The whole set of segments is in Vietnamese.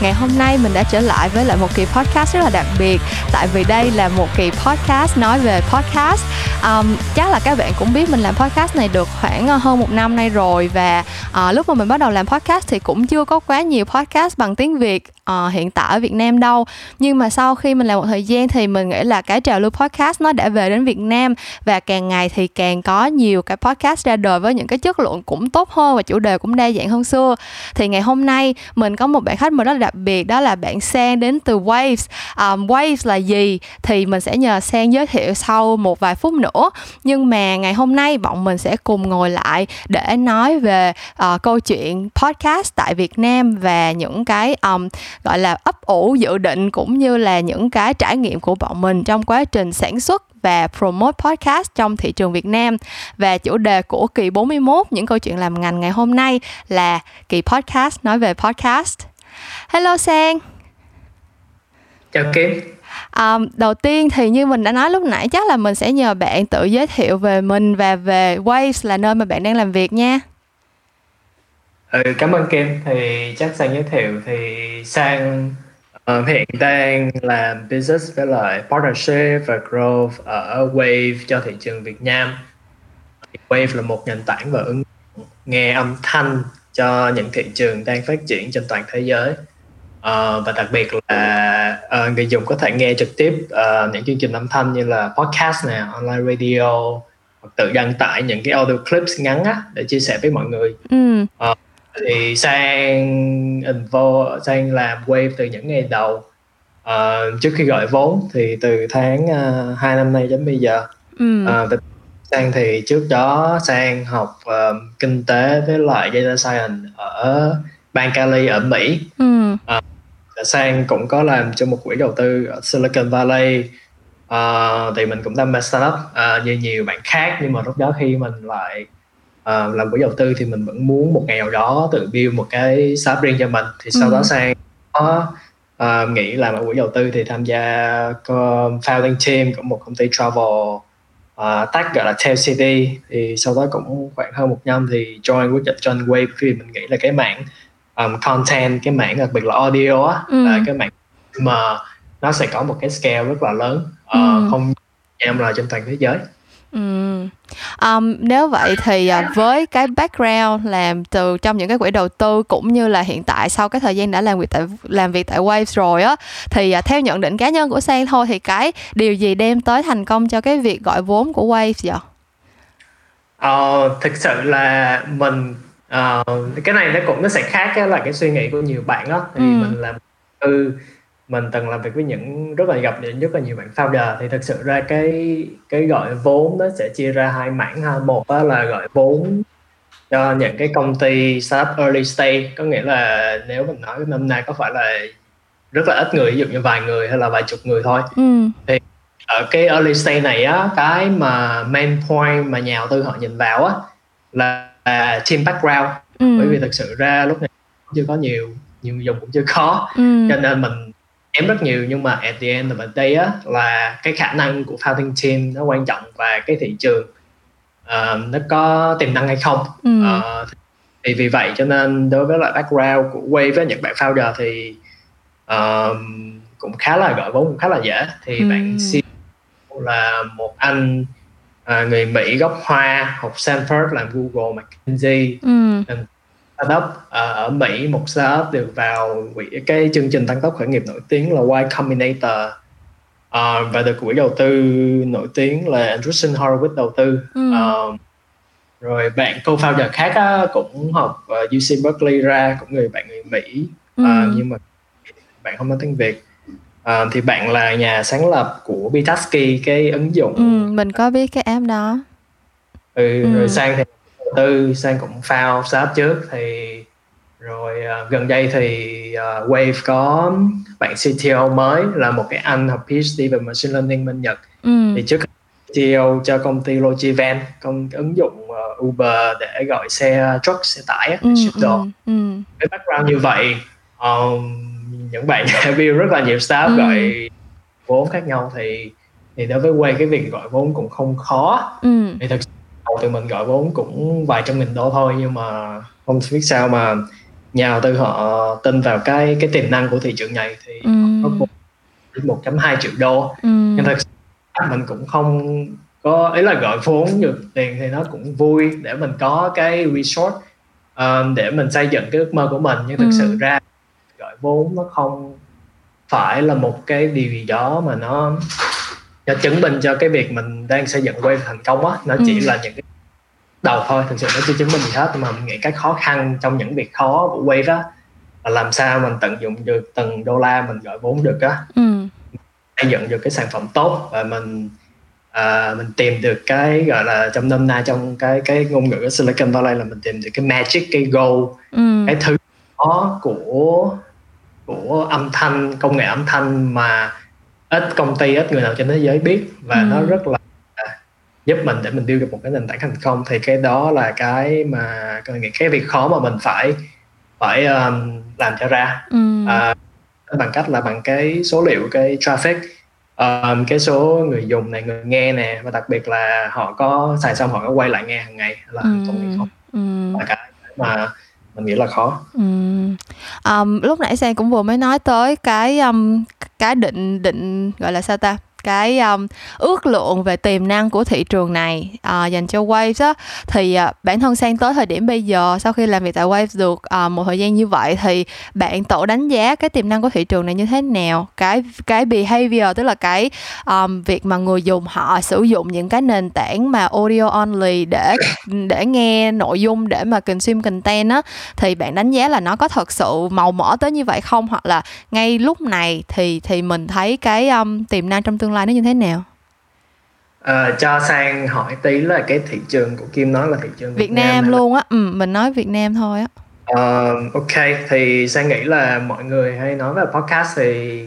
Ngày hôm nay mình đã trở lại với lại một kỳ podcast rất là đặc biệt. Tại vì đây là một kỳ podcast nói về podcast. Um, Chắc là các bạn cũng biết mình làm podcast này được khoảng ờ, hơn một năm nay rồi Và uh, lúc mà mình bắt đầu làm podcast thì cũng chưa có quá nhiều podcast bằng tiếng Việt uh, hiện tại ở Việt Nam đâu. Nhưng mà sau khi mình làm một thời gian thì mình nghĩ là cái trào lưu podcast nó đã về đến Việt Nam Và càng ngày thì càng có nhiều cái podcast ra đời với những cái chất lượng cũng tốt hơn và chủ đề cũng đa dạng hơn xưa. Thì ngày hôm nay mình có một bạn khách mời rất là đặc biệt đó là bạn Sang đến từ Waves. Um, Waves là gì thì mình sẽ nhờ Sang giới thiệu sau một vài phút nữa. Nhưng mà ngày hôm nay bọn mình sẽ cùng ngồi lại để nói về uh, câu chuyện podcast tại Việt Nam và những cái um, gọi là ấp ủ dự định cũng như là những cái trải nghiệm của bọn mình trong quá trình sản xuất và promote podcast trong thị trường Việt Nam. Và chủ đề của kỳ 41 những câu chuyện làm ngành ngày hôm nay là kỳ podcast nói về podcast. Hello Sang Chào Kim À, đầu tiên thì như mình đã nói lúc nãy chắc là mình sẽ nhờ bạn tự giới thiệu về mình và về Waves là nơi mà bạn đang làm việc nha. Ừ, cảm ơn Kim. Thì chắc Sang giới thiệu thì Sang uh, hiện đang làm business với lại partnership và growth ở Wave cho thị trường Việt Nam. Wave là một nền tảng và ứng nghe âm thanh cho những thị trường đang phát triển trên toàn thế giới uh, và đặc biệt là uh, người dùng có thể nghe trực tiếp uh, những chương trình âm thanh như là podcast nè online radio hoặc tự đăng tải những cái audio clips ngắn á để chia sẻ với mọi người ừ. uh, thì sang invo sang làm wave từ những ngày đầu uh, trước khi gọi vốn thì từ tháng uh, 2 năm nay đến bây giờ ừ. uh, sang thì trước đó sang học uh, kinh tế với lại data science ở bang Cali ở Mỹ ừ. uh, sang cũng có làm cho một quỹ đầu tư ở Silicon Valley? Uh, thì mình cũng đam mê startup uh, như nhiều bạn khác nhưng mà lúc đó khi mình lại uh, làm quỹ đầu tư thì mình vẫn muốn một ngày nào đó tự build một cái startup riêng cho mình. Thì sau ừ. đó sang có uh, nghĩ làm ở quỹ đầu tư thì tham gia founding team của một công ty travel uh, tag gọi là Tail City. Thì sau đó cũng khoảng hơn một năm thì join quyết định join Wave vì mình nghĩ là cái mảng um, content cái mảng đặc biệt là audio á ừ. là cái mảng mà nó sẽ có một cái scale rất là lớn uh, ừ. không em là trên toàn thế giới Ừ. Um, nếu vậy thì uh, với cái background làm từ trong những cái quỹ đầu tư cũng như là hiện tại sau cái thời gian đã làm việc tại làm việc tại Waves rồi á thì uh, theo nhận định cá nhân của Sang thôi thì cái điều gì đem tới thành công cho cái việc gọi vốn của Waves vậy? Ờ, thực sự là mình uh, cái này nó cũng nó sẽ khác cái là cái suy nghĩ của nhiều bạn đó thì ừ. mình làm tư mình từng làm việc với những rất là gặp những rất là nhiều bạn founder. Thì thực sự ra cái cái gọi vốn nó sẽ chia ra hai mảng ha. Một đó là gọi vốn cho những cái công ty startup early stage. Có nghĩa là nếu mình nói năm nay có phải là rất là ít người ví dụ như vài người hay là vài chục người thôi. Ừ. thì ở cái early stage này á cái mà main point mà nhà đầu tư họ nhìn vào á là là team background ừ. bởi vì thực sự ra lúc này chưa có nhiều nhiều dùng cũng chưa có ừ. cho nên mình em rất nhiều nhưng mà at the end of the day á là cái khả năng của founding team nó quan trọng và cái thị trường uh, nó có tiềm năng hay không ừ. uh, thì vì vậy cho nên đối với lại background của Wave với những bạn founder thì uh, cũng khá là gọi vốn cũng khá là dễ thì ừ. bạn CEO là một anh à, người Mỹ gốc Hoa học Stanford làm Google McKinsey ừ. startup à, ở Mỹ một startup được vào quỹ cái chương trình tăng tốc khởi nghiệp nổi tiếng là Y Combinator à, và được quỹ đầu tư nổi tiếng là Andreessen Horowitz đầu tư ừ. à, rồi bạn co-founder khác á, cũng học uh, UC Berkeley ra cũng người bạn người Mỹ ừ. à, nhưng mà bạn không nói tiếng Việt À, thì bạn là nhà sáng lập của Bitaski cái ứng dụng ừ, mình có biết cái app đó ừ, ừ. rồi sang thì tư sang cũng found startup trước thì rồi uh, gần đây thì uh, Wave có bạn CTO mới là một cái anh học PhD về machine learning bên Nhật ừ. thì trước CTO cho công ty Logivan công ứng dụng uh, Uber để gọi xe truck xe tải ừ, ship đồ ừ, ừ. cái background như vậy um, những bạn build rất là nhiều startup ừ. gọi vốn khác nhau thì thì đối với quay cái việc gọi vốn cũng không khó ừ. thì thực đầu tụi mình gọi vốn cũng vài trăm nghìn đô thôi nhưng mà không biết sao mà nhà đầu tư họ tin vào cái cái tiềm năng của thị trường này thì ừ. có một 1.2 triệu đô ừ. nhưng thật sự mình cũng không có ý là gọi vốn được tiền thì nó cũng vui để mình có cái resort um, để mình xây dựng cái ước mơ của mình nhưng thực Ừ. sự ra vốn nó không phải là một cái điều gì đó mà nó nó chứng minh cho cái việc mình đang xây dựng wave thành công á nó chỉ Ừ. là những cái đầu thôi thực sự nó chưa chứng minh gì hết mà mình nghĩ cái khó khăn trong những việc khó của wave á là làm sao mình tận dụng được từng đô la mình gọi vốn được á Ừ. xây dựng được cái sản phẩm tốt và mình à, mình tìm được cái gọi là trong nôm na trong cái cái ngôn ngữ Silicon Valley là mình tìm được cái magic cái gold Ừ. cái thứ đó của của âm thanh công nghệ âm thanh mà ít công ty ít người nào trên thế giới biết và Ừ. nó rất là giúp mình để mình build được một cái nền tảng thành công thì cái đó là cái mà cái việc khó mà mình phải phải um, làm cho ra Ừ. à, bằng cách là bằng cái số liệu cái traffic um, cái số người dùng này người nghe nè và đặc biệt là họ có xài xong họ có quay lại nghe hàng ngày là Ừ. ngày không Ừ. là cái mà mình nghĩ là khó Ừ. Um, lúc nãy Sang cũng vừa mới nói tới cái um, cái định định gọi là sao ta cái um, ước lượng về tiềm năng của thị trường này uh, dành cho Waves á. Thì uh, bản thân Sang tới thời điểm bây giờ sau khi làm việc tại Waves được uh, một thời gian như vậy thì bạn tự đánh giá cái tiềm năng của thị trường này như thế nào? Cái cái behavior tức là cái um, việc mà người dùng họ sử dụng những cái nền tảng mà audio only để để nghe nội dung để mà consume content á thì bạn đánh giá là nó có thật sự màu mỡ tới như vậy không? Hoặc là ngay lúc này thì thì mình thấy cái um, tiềm năng trong tương lai nó như thế nào? Ờ, cho sang hỏi tí là cái thị trường của Kim nói là thị trường Việt Nam hay là- luôn á. Ừ, mình nói Việt Nam thôi á. Ờ, ok thì sang nghĩ là mọi người hay nói về podcast thì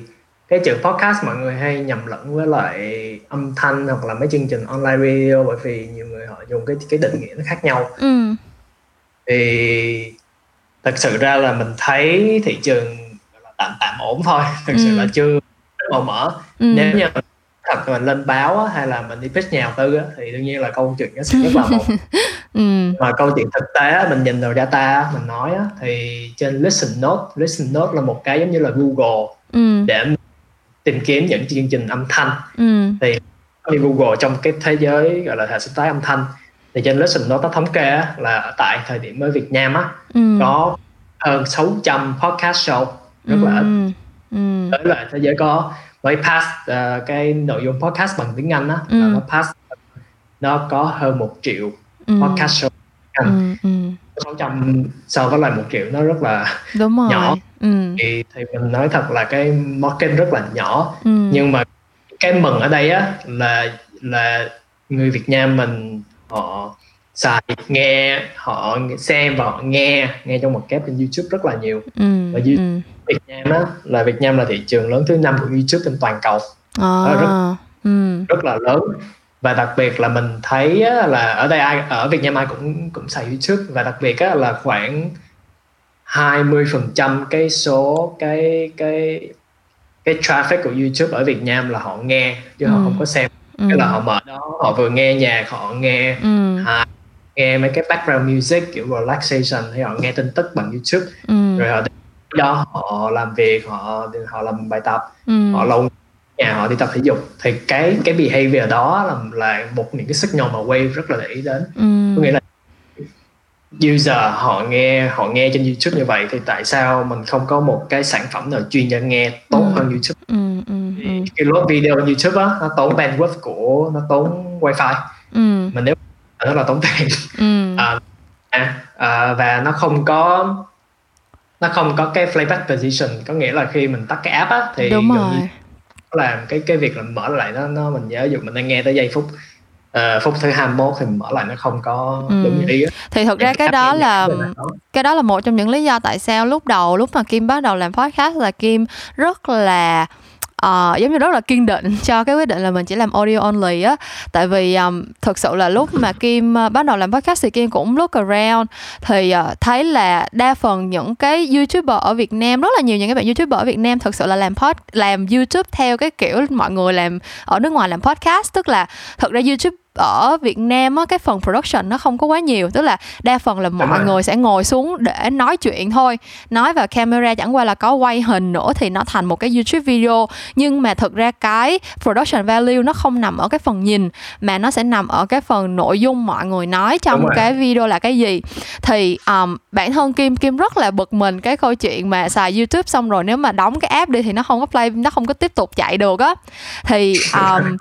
cái chữ podcast mọi người hay nhầm lẫn với lại âm thanh hoặc là mấy chương trình online radio bởi vì nhiều người họ dùng cái cái định nghĩa nó khác nhau. Ừ. Thì thật sự ra là mình thấy thị trường tạm tạm ổn thôi. Sự Ừ. là chưa màu mỡ. Ừ. Nếu như thật mình lên báo á, hay là mình đi pitch nhà đầu tư á, thì đương nhiên là câu chuyện nó sẽ rất là màu ừ. Mà câu chuyện thực tế á, mình nhìn vào data mình nói á, thì trên listen note listen note là một cái giống như là Google ừ. để tìm kiếm những chương trình âm thanh. Ừ. Như Google trong cái thế giới gọi là hệ sinh thái âm thanh thì trên listen note nó thống kê á, là tại thời điểm ở Việt Nam á ừ. có hơn 600 podcast show rất là ít. Ừ. Ừ. Tới là thế giới có mới pass ờ, cái nội dung podcast bằng tiếng Anh á Ừ. nó pass nó có hơn một triệu ừ. podcast show. Anh. ừ. Ừ 600 so với lại một triệu nó rất là đúng rồi. Nhỏ. ừ. Thì, thì mình nói thật là cái market rất là nhỏ. Ừ. Nhưng mà cái mừng ở đây á là là người Việt Nam mình họ xài nghe họ xem và họ nghe nghe trong một kép trên YouTube rất là nhiều. Ừ Và như- ừ Việt Nam á là Việt Nam là thị trường lớn thứ năm của YouTube trên toàn cầu. À, rất- ừ. rất là lớn. Và đặc biệt là mình thấy á, là ở đây ai ở Việt Nam ai cũng cũng xài YouTube. Và đặc biệt á, là khoảng 20% cái số cái cái cái traffic của YouTube ở Việt Nam là họ nghe chứ họ Ừ. không có xem. Ừ. Tức là họ mở đó họ vừa nghe nhạc họ nghe ừ. hài, nghe mấy cái background music kiểu relaxation hay họ nghe tin tức bằng YouTube. Ừ. Rồi họ đó họ làm việc họ họ làm bài tập ừ. họ lâu nhà họ đi tập thể dục. Thì cái cái behavior đó là là một những cái signal mà Wave rất là để ý đến. Ừ. Có nghĩa là user họ nghe họ nghe trên YouTube như vậy thì tại sao mình không có một cái sản phẩm nào chuyên cho nghe tốt Ừ. hơn YouTube? Ừ ừ ừ. cái load video YouTube á nó tốn bandwidth của nó tốn wifi. Ừ. Mình nếu nó là tốn tiền. Ừ. À, à, và nó không có nó không có cái playback position có nghĩa là khi mình tắt cái app á thì đúng rồi làm cái cái việc là mở lại nó nó mình nhớ dụ mình đang nghe tới giây phút ờ, phút thứ 21 thì mở lại nó không có Ừ. đúng ý á. thì thực ra cái app đó là cái đó là một trong những lý do tại sao lúc đầu lúc mà Kim bắt đầu làm podcast là Kim rất là uh, giống như rất là kiên định cho cái quyết định là mình chỉ làm audio only á. Tại vì um, thực sự là lúc mà Kim uh, bắt đầu làm podcast thì Kim cũng look around thì uh, thấy là đa phần những cái youtuber ở Việt Nam rất là nhiều những cái bạn youtuber ở Việt Nam thực sự là làm pod làm YouTube theo cái kiểu mọi người làm ở nước ngoài làm podcast. Tức là thực ra YouTube ở Việt Nam á cái phần production nó không có quá nhiều. Tức là đa phần là mọi người sẽ ngồi xuống để nói chuyện thôi. Nói vào camera chẳng qua là có quay hình nữa thì nó thành một cái YouTube video. Nhưng mà thực ra cái production value nó không nằm ở cái phần nhìn mà nó sẽ nằm ở cái phần nội dung mọi người nói trong cái video là cái gì. Thì um, bản thân Kim Kim rất là bực mình cái câu chuyện mà xài YouTube xong rồi nếu mà đóng cái app đi thì nó không có play nó không có tiếp tục chạy được á. Thì um,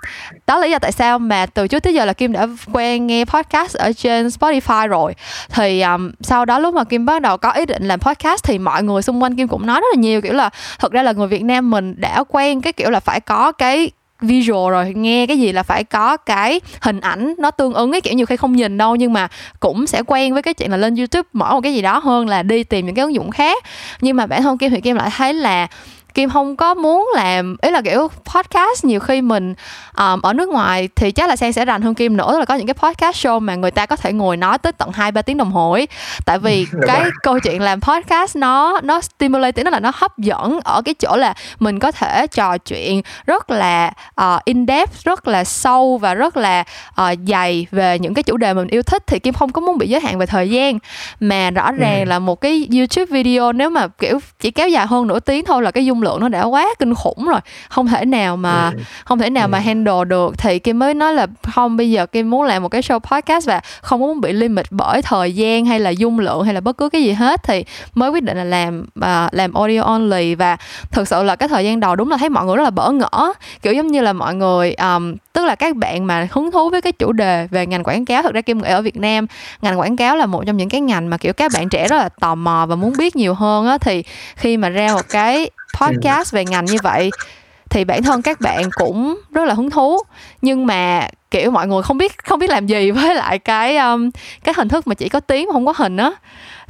đó là lý do tại sao mà từ trước tới giờ là Kim đã quen nghe podcast ở trên Spotify rồi. Thì um, sau đó lúc mà Kim bắt đầu có ý định làm podcast thì mọi người xung quanh Kim cũng nói rất là nhiều kiểu là thật ra là người Việt Nam mình đã quen cái kiểu là phải có cái visual rồi nghe cái gì là phải có cái hình ảnh nó tương ứng cái kiểu nhiều khi không nhìn đâu nhưng mà cũng sẽ quen với cái chuyện là lên youtube mở một cái gì đó hơn là đi tìm những cái ứng dụng khác. Nhưng mà bản thân kim thì kim lại thấy là Kim không có muốn làm ý là kiểu podcast nhiều khi mình um, ở nước ngoài thì chắc là Sang sẽ rành hơn Kim nữa là có những cái podcast show mà người ta có thể ngồi nói tới tận hai ba tiếng đồng hồ ấy. tại vì cái câu chuyện làm podcast nó nó stimulating nó là nó hấp dẫn ở cái chỗ là mình có thể trò chuyện rất là uh, in depth rất là sâu và rất là uh, dày về những cái chủ đề mình yêu thích thì Kim không có muốn bị giới hạn về thời gian mà rõ ràng ừ. là một cái YouTube video nếu mà kiểu chỉ kéo dài hơn nửa tiếng thôi là cái dung lượng nó đã quá kinh khủng rồi. Không thể nào mà ừ. không thể nào mà ừ. handle được. Thì kim mới nói là không bây giờ kim muốn làm một cái show podcast và không muốn bị limit bởi thời gian hay là dung lượng hay là bất cứ cái gì hết. Thì mới quyết định là làm uh, làm audio only. Và thực sự là cái thời gian đầu đúng là thấy mọi người rất là bỡ ngỡ. Kiểu giống như là mọi người um, tức là các bạn mà hứng thú với cái chủ đề về ngành quảng cáo thực ra kim nghĩ ở Việt Nam ngành quảng cáo là một trong những cái ngành mà kiểu các bạn trẻ rất là tò mò và muốn biết nhiều hơn á. Thì khi mà ra một cái podcast về ngành như vậy thì bản thân các bạn cũng rất là hứng thú. Nhưng mà kiểu mọi người không biết không biết làm gì với lại cái um, cái hình thức mà chỉ có tiếng mà không có hình á.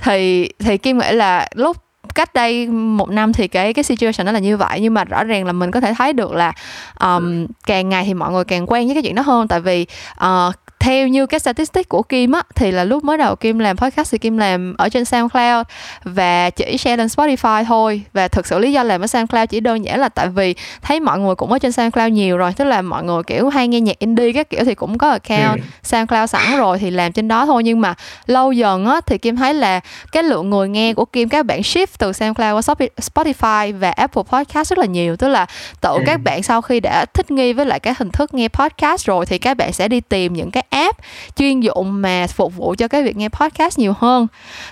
Thì thì kim nghĩ là lúc cách đây một năm thì cái cái situation nó là như vậy. Nhưng mà rõ ràng là mình có thể thấy được là um, càng ngày thì mọi người càng quen với cái chuyện đó hơn. Tại vì uh, theo như cái statistic của Kim á thì là lúc mới đầu Kim làm podcast thì Kim làm ở trên SoundCloud và chỉ share lên Spotify thôi và thực sự lý do làm ở SoundCloud chỉ đơn giản là tại vì thấy mọi người cũng ở trên SoundCloud nhiều rồi tức là mọi người kiểu hay nghe nhạc indie các kiểu thì cũng có account ừ. SoundCloud sẵn rồi thì làm trên đó thôi nhưng mà lâu dần á thì Kim thấy là cái lượng người nghe của Kim các bạn shift từ SoundCloud qua Spotify và Apple Podcast rất là nhiều tức là tự ừ. các bạn sau khi đã thích nghi với lại cái hình thức nghe podcast rồi thì các bạn sẽ đi tìm những cái app chuyên dụng mà phục vụ cho cái việc nghe podcast nhiều hơn.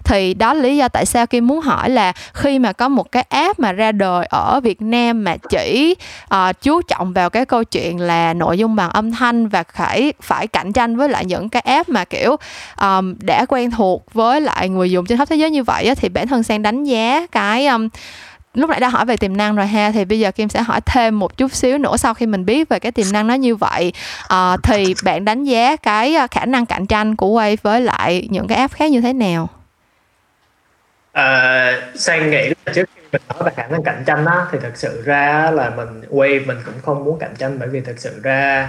Thì đó là lý do tại sao Kim muốn hỏi là khi mà có một cái app mà ra đời ở Việt Nam mà chỉ uh, chú trọng vào cái câu chuyện là nội dung bằng âm thanh và phải phải cạnh tranh với lại những cái app mà kiểu um, đã quen thuộc với lại người dùng trên khắp thế giới như vậy á, thì bản thân sang đánh giá cái um, lúc nãy đã hỏi về tiềm năng rồi ha thì bây giờ kim sẽ hỏi thêm một chút xíu nữa sau khi mình biết về cái tiềm năng nó như vậy à, thì bạn đánh giá cái ờ, khả năng cạnh tranh của Wave với lại những cái app khác như thế nào à, sang nghĩ là trước khi mình nói về khả năng cạnh tranh đó thì thật sự ra là mình Wave mình cũng không muốn cạnh tranh bởi vì thật sự ra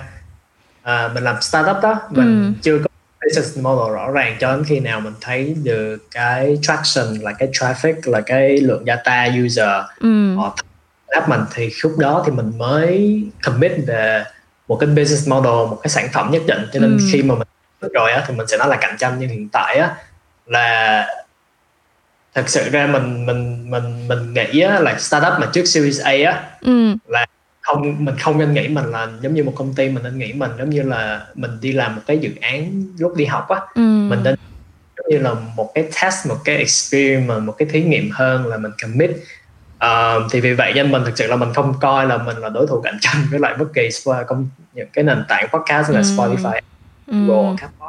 à, mình làm startup đó mình ừ. chưa có business model rõ ràng cho đến khi nào mình thấy được cái traction là cái traffic là cái lượng data user ừ. họ app mình thì lúc đó thì mình mới commit về một cái business model một cái sản phẩm nhất định cho nên ừ. khi mà mình rồi á thì mình sẽ nói là cạnh tranh nhưng hiện tại á là thật sự ra mình mình mình mình nghĩ á, là startup mà trước Series A á ừ. là không mình không nên nghĩ mình là giống như một công ty mình nên nghĩ mình giống như là mình đi làm một cái dự án lúc đi học á ừ. mình nên giống như là một cái test một cái experiment một cái thí nghiệm hơn là mình commit uh, thì vì vậy nên mình thực sự là mình không coi là mình là đối thủ cạnh tranh với lại bất kỳ công những cái nền tảng podcast là ừ. Spotify, Google, ừ.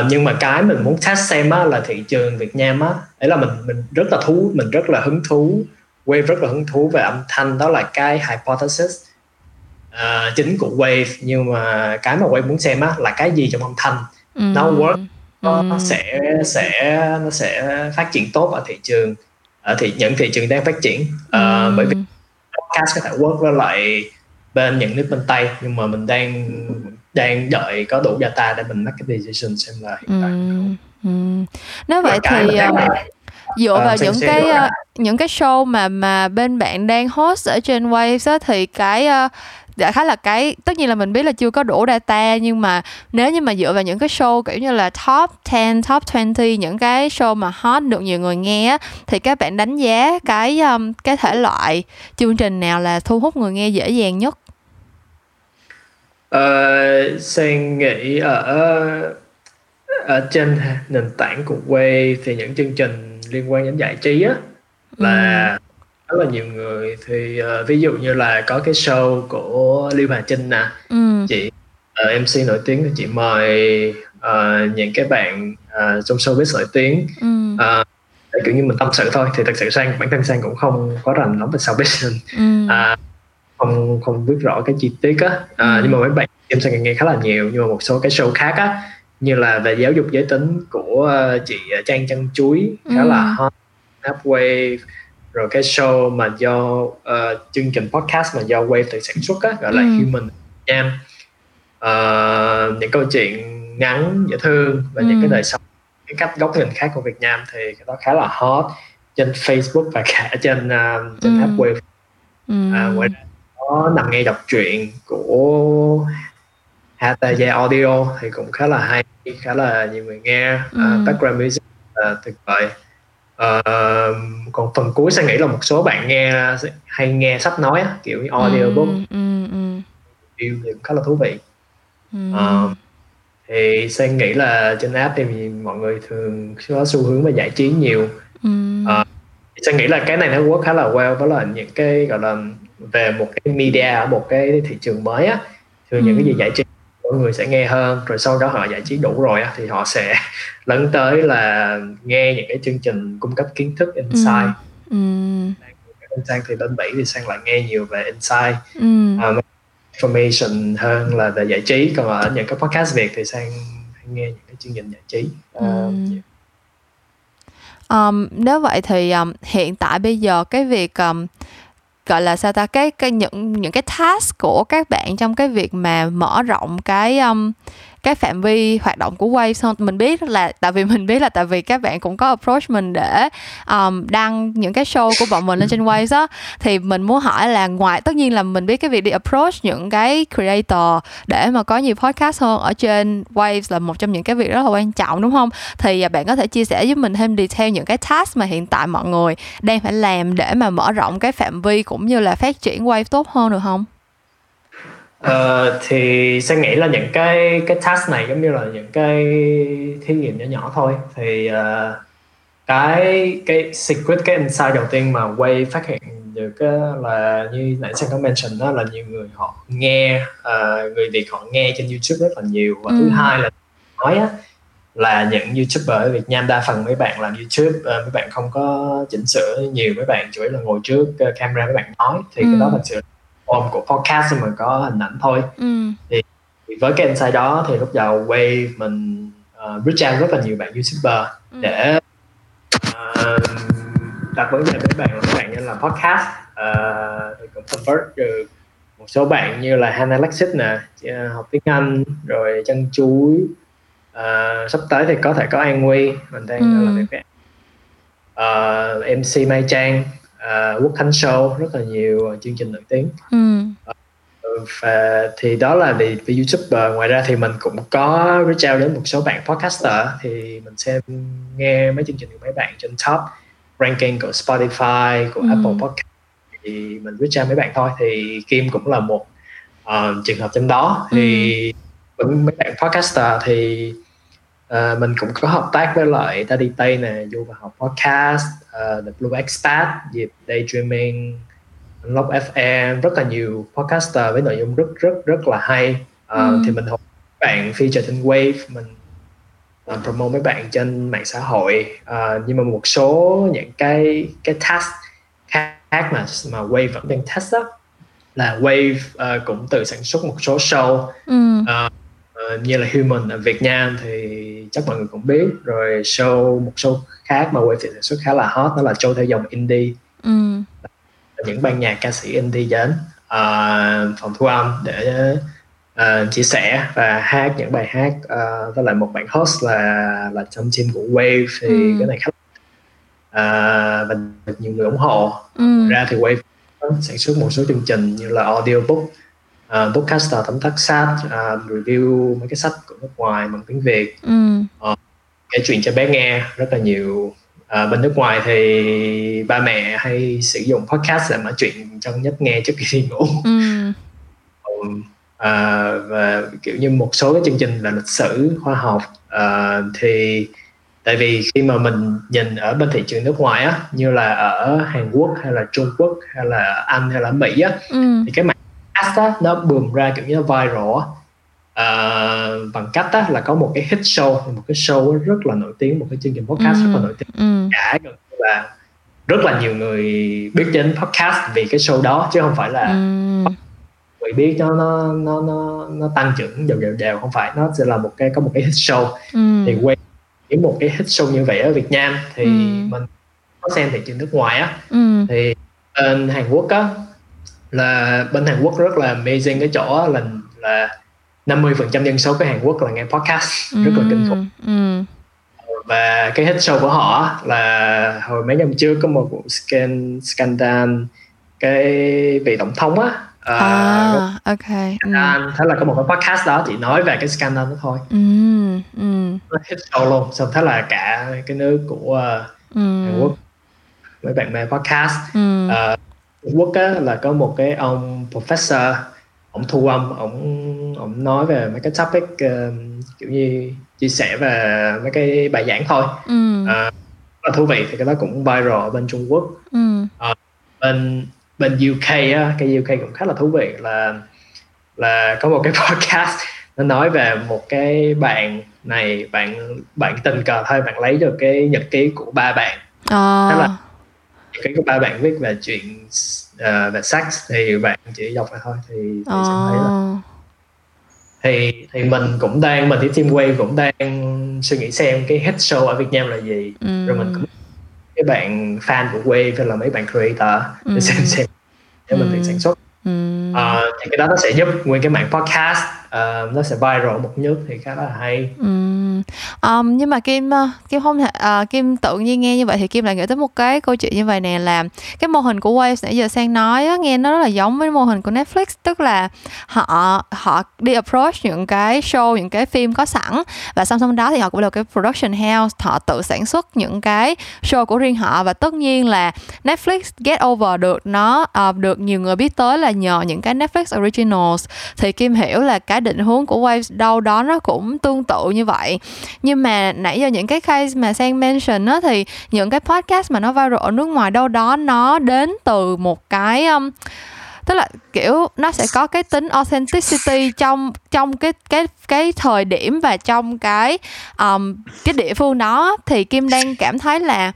Uh, nhưng mà cái mình muốn test xem á là thị trường Việt Nam á đấy là mình mình rất là thú mình rất là hứng thú Wave rất là hứng thú về âm thanh đó là cái hypothesis uh, chính của Wave nhưng mà cái mà Wave muốn xem á là cái gì trong âm thanh ừ. nó work nó ừ. sẽ sẽ nó sẽ phát triển tốt ở thị trường ở thị những thị trường đang phát triển uh, ừ. bởi vì podcast có thể work với lại bên những nước bên tây nhưng mà mình đang đang đợi có đủ data để mình make cái decision xem là hiện tại ừ. Ừ. nếu vậy thì dựa ờ, vào những cái uh, những cái show mà mà bên bạn đang host ở trên Waves á, thì cái uh, đại khái là cái tất nhiên là mình biết là chưa có đủ data nhưng mà nếu như mà dựa vào những cái show kiểu như là top 10, top 20 những cái show mà hot được nhiều người nghe á, thì các bạn đánh giá cái um, cái thể loại chương trình nào là thu hút người nghe dễ dàng nhất? Ờ, Sang nghĩ ở ở trên nền tảng của Wave thì những chương trình liên quan đến giải trí á là ừ rất là nhiều người thì uh, ví dụ như là có cái show của Lưu Hà Trinh nè ừ. chị uh, ờ, MC nổi tiếng thì chị mời uh, những cái bạn uh, trong showbiz nổi tiếng ừ. uh, để kiểu như mình tâm sự thôi thì thật sự sang bản thân sang cũng không có rành lắm về showbiz ừ. uh, không không biết rõ cái chi tiết á uh, ừ. nhưng mà mấy bạn em sang nghe khá là nhiều nhưng mà một số cái show khác á như là về giáo dục giới tính của uh, chị Trang Chân Chuối khá ừ. là hot Halfway rồi cái show mà do uh, chương trình podcast mà do Wave tự sản xuất á gọi là ừ. Human Jam uh, những câu chuyện ngắn dễ thương và ừ. những cái đời sống cái cách góc nhìn khác của Việt Nam thì cái đó khá là hot trên Facebook và cả trên uh, trên ừ. Wave ừ. uh, ngoài ra có nằm nghe đọc truyện của Hataye Audio thì cũng khá là hay khá là nhiều người nghe uh, background music uh, tuyệt vời uh, còn phần cuối sẽ nghĩ là một số bạn nghe hay nghe sách nói á, kiểu như audio book ừ, ừ, ừ. thì cũng khá là thú vị ừ. uh, thì sẽ nghĩ là trên app thì mọi người thường có xu hướng về giải trí nhiều ừ. uh, sẽ nghĩ là cái này nó work khá là well với là những cái gọi là về một cái media ở một cái thị trường mới á thường ừ. những cái gì giải trí mọi người sẽ nghe hơn rồi sau đó họ giải trí đủ rồi á, thì họ sẽ lấn tới là nghe những cái chương trình cung cấp kiến thức insight ừ. Ừ. sang thì bên mỹ thì sang lại nghe nhiều về insight ừ. uh, information hơn là về giải trí còn ở những cái podcast việt thì sang nghe những cái chương trình giải trí uh, ừ. um, nếu vậy thì um, hiện tại bây giờ cái việc um, gọi là sao ta cái cái những những cái task của các bạn trong cái việc mà mở rộng cái um, cái phạm vi hoạt động của Wave xong mình biết là tại vì mình biết là tại vì các bạn cũng có approach mình để um, đăng những cái show của bọn mình lên trên Wave á thì mình muốn hỏi là ngoài tất nhiên là mình biết cái việc đi approach những cái creator để mà có nhiều podcast hơn ở trên Wave là một trong những cái việc rất là quan trọng đúng không thì à, bạn có thể chia sẻ với mình thêm detail những cái task mà hiện tại mọi người đang phải làm để mà mở rộng cái phạm vi cũng như là phát triển Wave tốt hơn được không? Ờ, thì sẽ nghĩ là những cái cái task này giống như là những cái thí nghiệm nhỏ nhỏ thôi thì uh, cái cái secret cái insight đầu tiên mà Way phát hiện được là như nãy sang có mention đó là nhiều người họ nghe uh, người Việt họ nghe trên YouTube rất là nhiều và ừ. thứ hai là nói á, là những youtuber ở Việt Nam đa phần mấy bạn làm YouTube uh, mấy bạn không có chỉnh sửa nhiều mấy bạn chủ yếu là ngồi trước uh, camera mấy bạn nói thì ừ. cái đó thật sự form của podcast mà có hình ảnh thôi ừ. thì, thì với cái insight đó thì lúc đầu Wave mình uh, reach out rất là nhiều bạn youtuber ừ. để uh, đặt vấn đề với bạn là các bạn như là podcast uh, thì cũng convert được một số bạn như là Hannah Alexis nè học tiếng Anh rồi chân chuối uh, sắp tới thì có thể có An Nguy mình đang ừ. làm việc với uh, MC Mai Trang uh, Quốc Khánh Show rất là nhiều chương trình nổi tiếng ừ. uh, và thì đó là về, về YouTube uh, ngoài ra thì mình cũng có reach out đến một số bạn podcaster thì mình xem nghe mấy chương trình của mấy bạn trên top ranking của Spotify của ừ. Apple Podcast thì mình reach out mấy bạn thôi thì Kim cũng là một uh, trường hợp trong đó thì ừ. mấy bạn podcaster thì uh, mình cũng có hợp tác với lại Daddy Tây nè vô và học podcast uh, The Blue Expat dịp Daydreaming Unlock FM rất là nhiều podcaster với nội dung rất rất rất là hay uh, ừ. thì mình học bạn feature trên Wave mình uh, promote mấy bạn trên mạng xã hội uh, nhưng mà một số những cái cái task khác mà mà Wave vẫn đang test đó là Wave uh, cũng tự sản xuất một số show ừ. uh, uh, như là Human ở Việt Nam thì chắc mọi người cũng biết rồi show một show khác mà quay sản xuất khá là hot đó là show theo dòng indie ừ. những ban nhạc ca sĩ indie đến uh, phòng thu âm để uh, chia sẻ và hát những bài hát uh, với lại một bạn host là là trong team của Wave thì ừ. cái này khá uh, và được nhiều người ủng hộ ừ. ra thì Wave sản xuất một số chương trình như là audiobook uh, podcaster tóm tắt sách uh, review mấy cái sách của nước ngoài bằng tiếng Việt ừ. uh, kể chuyện cho bé nghe rất là nhiều uh, bên nước ngoài thì ba mẹ hay sử dụng podcast để mở chuyện cho nhất nghe trước khi đi ngủ ừ. uh, và kiểu như một số cái chương trình là lịch sử khoa học uh, thì tại vì khi mà mình nhìn ở bên thị trường nước ngoài á như là ở Hàn Quốc hay là Trung Quốc hay là Anh hay là Mỹ á ừ. thì cái mạng á, nó bùm ra kiểu như nó viral á uh, bằng cách á, là có một cái hit show một cái show rất là nổi tiếng một cái chương trình podcast ừ. rất là nổi tiếng ừ. cả gần như là rất là nhiều người biết đến podcast vì cái show đó chứ không phải là ừ. người biết nó nó nó nó, nó tăng trưởng đều đều đều không phải nó sẽ là một cái có một cái hit show ừ. thì quay những một cái hit show như vậy ở Việt Nam thì Ừ. mình có xem thị trường nước ngoài á ừ. thì bên Hàn Quốc á là bên Hàn Quốc rất là amazing cái chỗ là là 50% dân số của Hàn Quốc là nghe podcast rất là kinh khủng ừ. và cái hit show của họ là hồi mấy năm trước có một vụ scan scandal cái vị tổng thống á à, à ok ừ. scandal. thế là có một cái podcast đó chỉ nói về cái scandal đó thôi ừ. ừ. hit show luôn xong thế là cả cái nước của uh, ừ. Hàn Quốc mấy bạn mê podcast ừ. Ờ, Trung Quốc á, là có một cái ông professor ông thu âm ông ông nói về mấy cái topic ờ, kiểu như chia sẻ về mấy cái bài giảng thôi ừ. Là thú vị thì cái đó cũng viral ở bên Trung Quốc ừ. bên bên UK á, cái UK cũng khá là thú vị là là có một cái podcast nó nói về một cái bạn này bạn bạn tình cờ thôi bạn lấy được cái nhật ký của ba bạn à. Thế là- cái của ba bạn viết về chuyện ờ, về sex thì bạn chỉ đọc lại thôi thì, thì sẽ thấy là à. thì thì mình cũng đang mình với team quay cũng đang suy nghĩ xem cái hit show ở Việt Nam là gì ừ. rồi mình cũng cái bạn fan của Wave hay là mấy bạn creator để Ừ. xem xem để mình tự Ừ. sản xuất ừ. Ờ, thì cái đó nó sẽ giúp nguyên cái mạng podcast Ờ, nó sẽ viral một nước thì khá là hay. Ừm, um, nhưng mà Kim ờ, Kim không thể ờ, Kim tự nhiên nghe như vậy thì Kim lại nghĩ tới một cái câu chuyện như vậy nè là cái mô hình của Waves nãy giờ sang nói á, nghe nó rất là giống với mô hình của Netflix tức là họ họ đi approach những cái show những cái phim có sẵn và song song đó thì họ cũng là cái production house họ tự sản xuất những cái show của riêng họ và tất nhiên là Netflix get over được nó uh, được nhiều người biết tới là nhờ những cái Netflix originals. Thì Kim hiểu là cái định hướng của Waves đâu đó nó cũng tương tự như vậy. Nhưng mà nãy giờ những cái case mà Sang mention á thì những cái podcast mà nó viral ở nước ngoài đâu đó nó đến từ một cái um, tức là kiểu nó sẽ có cái tính authenticity trong trong cái cái cái thời điểm và trong cái um, cái địa phương đó thì Kim đang cảm thấy là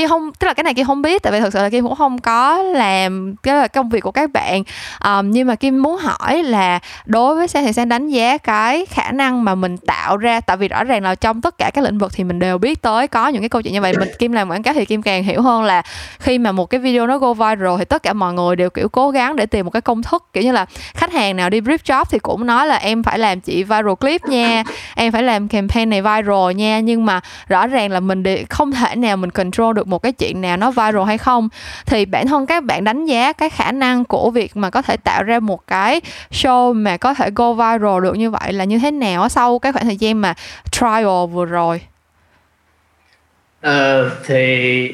kia không tức là cái này kia không biết tại vì thực sự là Kim cũng không có làm cái là công việc của các bạn. Um, nhưng mà Kim muốn hỏi là đối với Sang thì Sang đánh giá cái khả năng mà mình tạo ra tại vì rõ ràng là trong tất cả các lĩnh vực thì mình đều biết tới có những cái câu chuyện như vậy. Mình Kim làm quảng cáo thì Kim càng hiểu hơn là khi mà một cái video nó go viral thì tất cả mọi người đều kiểu cố gắng để tìm một cái công thức kiểu như là khách hàng nào đi brief job thì cũng nói là em phải làm chị viral clip nha em phải làm campaign này viral nha. Nhưng mà rõ ràng là mình để không thể nào mình control được một cái chuyện nào nó viral hay không. Thì bản thân các bạn đánh giá cái khả năng của việc mà có thể tạo ra một cái show mà có thể go viral được như vậy là như thế nào sau cái khoảng thời gian mà trial vừa rồi? Ờ, thì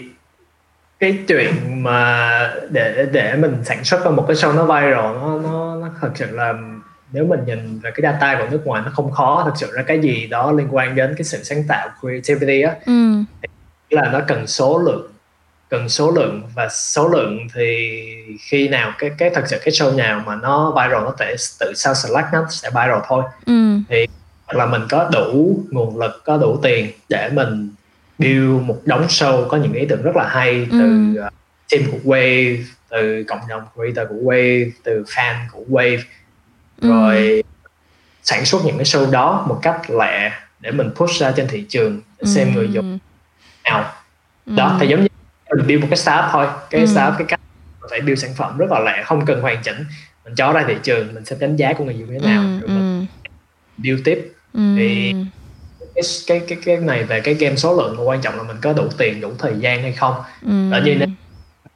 cái chuyện mà để để mình sản xuất ra một cái show nó viral nó nó nó thật sự là nếu mình nhìn về cái data của nước ngoài nó không khó. Thật sự ra cái gì đó liên quan đến cái sự sáng tạo creativity á ừ là nó cần số lượng cần số lượng và số lượng thì khi nào cái cái thật sự cái show nào mà nó viral nó thể tự sao select nó sẽ viral thôi. Ừ. Hoặc là mình có đủ nguồn lực có đủ tiền để mình build một đống show có những ý tưởng rất là hay từ Ừ. uh, team của Wave từ cộng đồng creator của Wave từ fan của Wave. Ừ. rồi sản xuất những cái show đó một cách lẹ để mình push ra trên thị trường để xem người dùng nào đó Ừ. thì giống như mình build một cái startup thôi cái Ừ. startup cái cách mình phải build sản phẩm rất là lẹ không cần hoàn chỉnh mình cho ra thị trường mình sẽ đánh giá của người dùng thế nào ừ, rồi mình ừ, build tiếp ừ. thì- cái cái cái cái này về cái game số lượng quan trọng là mình có đủ tiền đủ thời gian hay không ừ. Ở như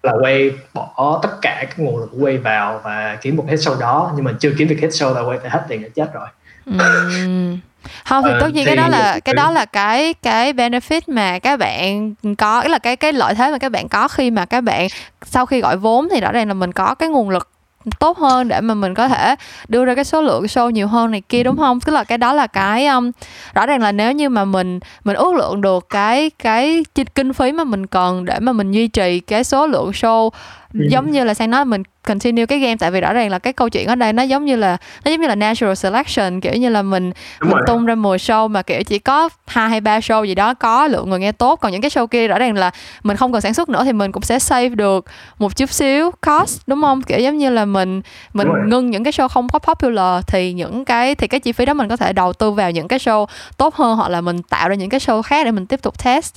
là quay bỏ tất cả các nguồn lực quay vào và kiếm một hit show đó nhưng mà chưa kiếm được hit show là quay phải hết tiền để chết rồi Ừm. Không thì Ờ, tất nhiên thì- cái đó là cái đó là cái cái benefit mà các bạn có là cái cái lợi thế mà các bạn có khi mà các bạn sau khi gọi vốn thì rõ ràng là mình có cái nguồn lực tốt hơn để mà mình có thể đưa ra cái số lượng show nhiều hơn này kia đúng không? Tức là cái đó là cái um, rõ ràng là nếu như mà mình mình ước lượng được cái cái chi- kinh phí mà mình cần để mà mình duy trì cái số lượng show Ừ. giống như là sang nói mình continue cái game tại vì rõ ràng là cái câu chuyện ở đây nó giống như là nó giống như là natural selection kiểu như là mình đúng mình rồi. tung ra 10 show mà kiểu chỉ có hai hay ba show gì đó có lượng người nghe tốt. Còn những cái show kia rõ ràng là mình không cần sản xuất nữa thì mình cũng sẽ save được một chút xíu cost đúng không? Kiểu giống như là mình mình ngưng những cái show không có popular thì những cái thì cái chi phí đó mình có thể đầu tư vào những cái show tốt hơn hoặc là mình tạo ra những cái show khác để mình tiếp tục test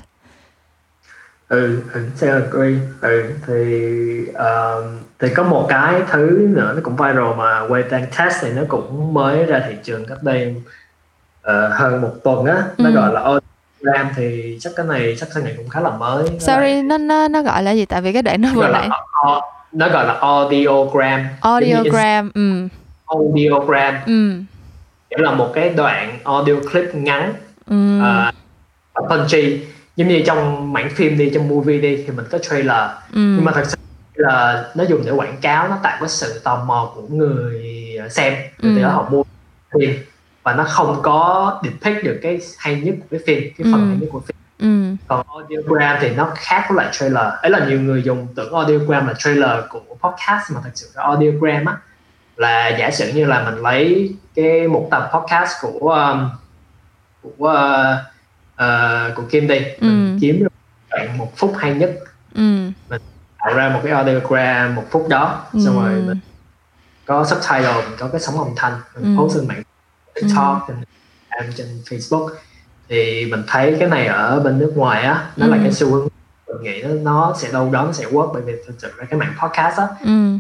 ừ, ừ sẽ agree. Ừ thì um, thì có một cái thứ nữa nó cũng viral mà đang test thì nó cũng mới ra thị trường cách đây ờ, hơn một tuần á. Nó Ừ. gọi là Instagram thì chắc cái này chắc cái này cũng khá là mới. Sorry nó nó nó gọi là gì? Tại vì cái đoạn nó vừa gọi nãy. nó gọi là audiogram. Audiogram ừ. Audiogram. Ừ. Nghĩa là một cái đoạn audio clip ngắn ừ. uh, punchy giống như trong mảng phim đi trong movie đi thì mình có trailer. Ừ. Nhưng mà thật sự là nó dùng để quảng cáo nó tạo cái sự tò mò của người xem người Ừ. đó họ mua phim. Và nó không có depict được cái hay nhất của cái phim cái phần Ừ. hay nhất của phim. Ừ. Còn audiogram thì nó khác với lại trailer. Ấy là nhiều người dùng tưởng audiogram là trailer của podcast mà thật sự là audiogram á là giả sử như là mình lấy cái một tập podcast của um, của uh, uh, của Kim đi. Mình Ừ. kiếm được đoạn một phút hay nhất. Ừ. Tạo ra một cái audiogram một phút đó. Xong rồi Ừ. mình có subtitle mình có cái sóng âm thanh. Mình Ừ. post lên mạng TikTok trên Instagram, trên Facebook. Thì mình thấy cái này ở bên nước ngoài á nó là Ừ. cái xu hướng. Mình nghĩ nó, nó sẽ đâu đó nó sẽ work bởi vì thực sự là cái mạng podcast á ừ.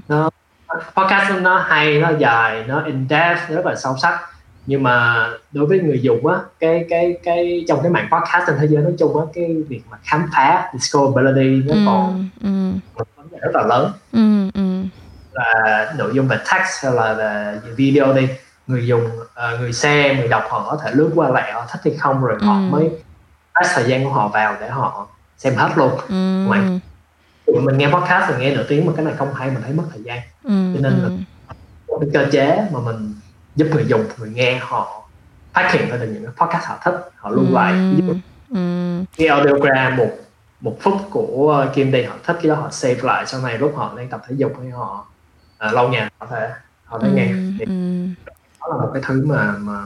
podcast nó hay nó dài nó in depth nó rất là sâu sắc nhưng mà đối với người dùng á cái cái cái trong cái mạng podcast trên thế giới nói chung á cái việc mà khám phá discoverability nó còn ừ. ừ một vấn đề rất là lớn. Ừ ừ. Là nội dung về text hay là về video đi người dùng ờ, người xem người đọc họ có thể lướt qua lại họ thích hay không rồi họ Ừ. mới invest thời gian của họ vào để họ xem hết luôn. Ừ. Tụi mình nghe podcast thì nghe nửa tiếng mà cái này không hay mình thấy mất thời gian. Ừ cho nên là- ừ. cái cơ chế mà mình giúp người dùng người nghe họ phát hiện ra được những cái podcast họ thích họ lưu lại ví dụ ừ. cái audiogram một một phút của Kim Day họ thích cái đó họ save lại sau này lúc họ đang tập thể dục hay họ à, lâu nhà họ thể họ thể nghe. Thì ừ. Đó là một cái thứ mà mà